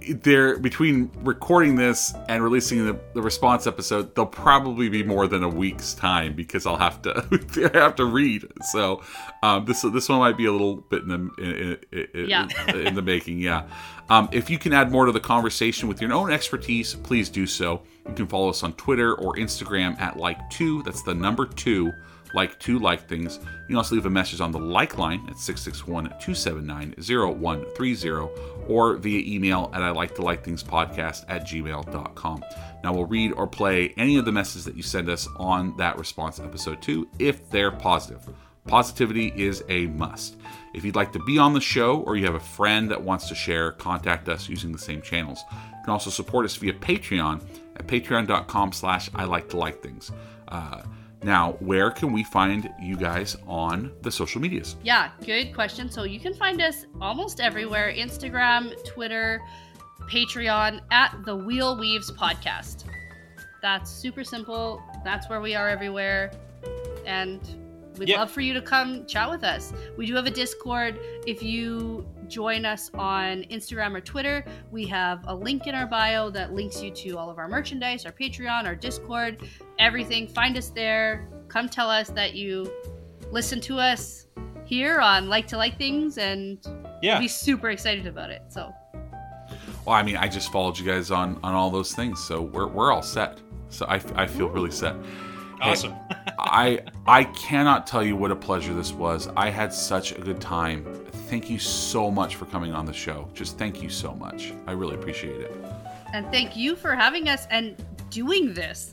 There between recording this and releasing the, the response episode, there'll probably be more than a week's time because I'll have to I have to read. So um, this this one might be a little bit in the in, in, Yeah. in the making. Yeah. Um, if you can add more to the conversation with your own expertise, please do so. You can follow us on Twitter or Instagram at like two. That's the number two like to like things. You can also leave a message on the like line at 661-279-0130 or via email at I like to like things podcast at gmail.com. Now we'll read or play any of the messages that you send us on that response episode too if they're positive. Positivity is a must. If you'd like to be on the show or you have a friend that wants to share, contact us using the same channels. You can also support us via Patreon at patreon.com slash I like to like things. Uh, now, where can we find you guys on the social medias? Yeah, good question. So you can find us almost everywhere Instagram, Twitter, Patreon, at the Wheel Weaves Podcast. That's super simple. That's where we are everywhere. And we'd Yep. love for you to come chat with us. We do have a Discord. If you join us on Instagram or Twitter, we have a link in our bio that links you to all of our merchandise, our Patreon, our Discord, everything. Find us there. Come tell us that you listen to us here on Like to Like Things and Yeah. be super excited about it. So Well, I mean, I just followed you guys on on all those things, so we're, we're all set. So I, I feel really set. Hey, Awesome. I I cannot tell you what a pleasure this was. I had such a good time. Thank you so much for coming on the show. Just thank you so much. I really appreciate it. and thank you for having us and doing this.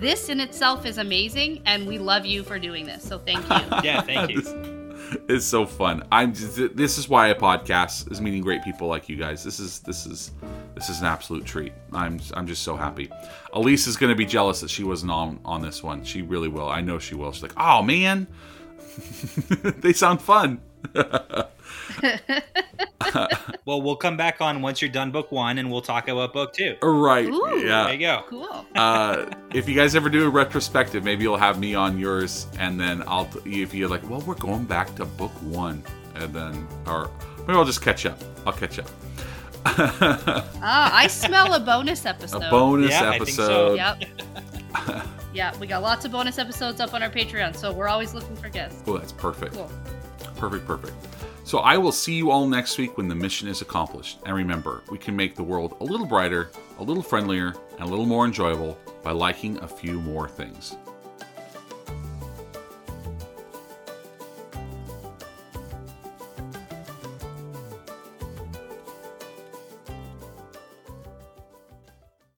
This in itself is amazing and we love you for doing this. So thank you. Yeah, thank you. It's so fun. I'm just, this is why a podcast is meeting great people like you guys. This is this is this is an absolute treat. I'm I'm just so happy. Elise is going to be jealous that she wasn't on on this one. She really will. I know she will. She's like, "Oh man, they sound fun." Well, we'll come back on once you're done book one, and we'll talk about book two. Right. Ooh. yeah. There you go. cool. uh, if you guys ever do a retrospective, maybe you'll have me on yours, and then I'll if you're like, well, we're going back to book one, and then or maybe I'll just catch up. I'll catch up. Ah, I smell a bonus episode. a bonus Yeah, I think so. episode. Yep. yeah, we got lots of bonus episodes up on our Patreon, so we're always looking for guests. Oh, that's perfect. Cool. Perfect, perfect. So I will see you all next week when the mission is accomplished. And remember, we can make the world a little brighter, a little friendlier, and a little more enjoyable by liking a few more things.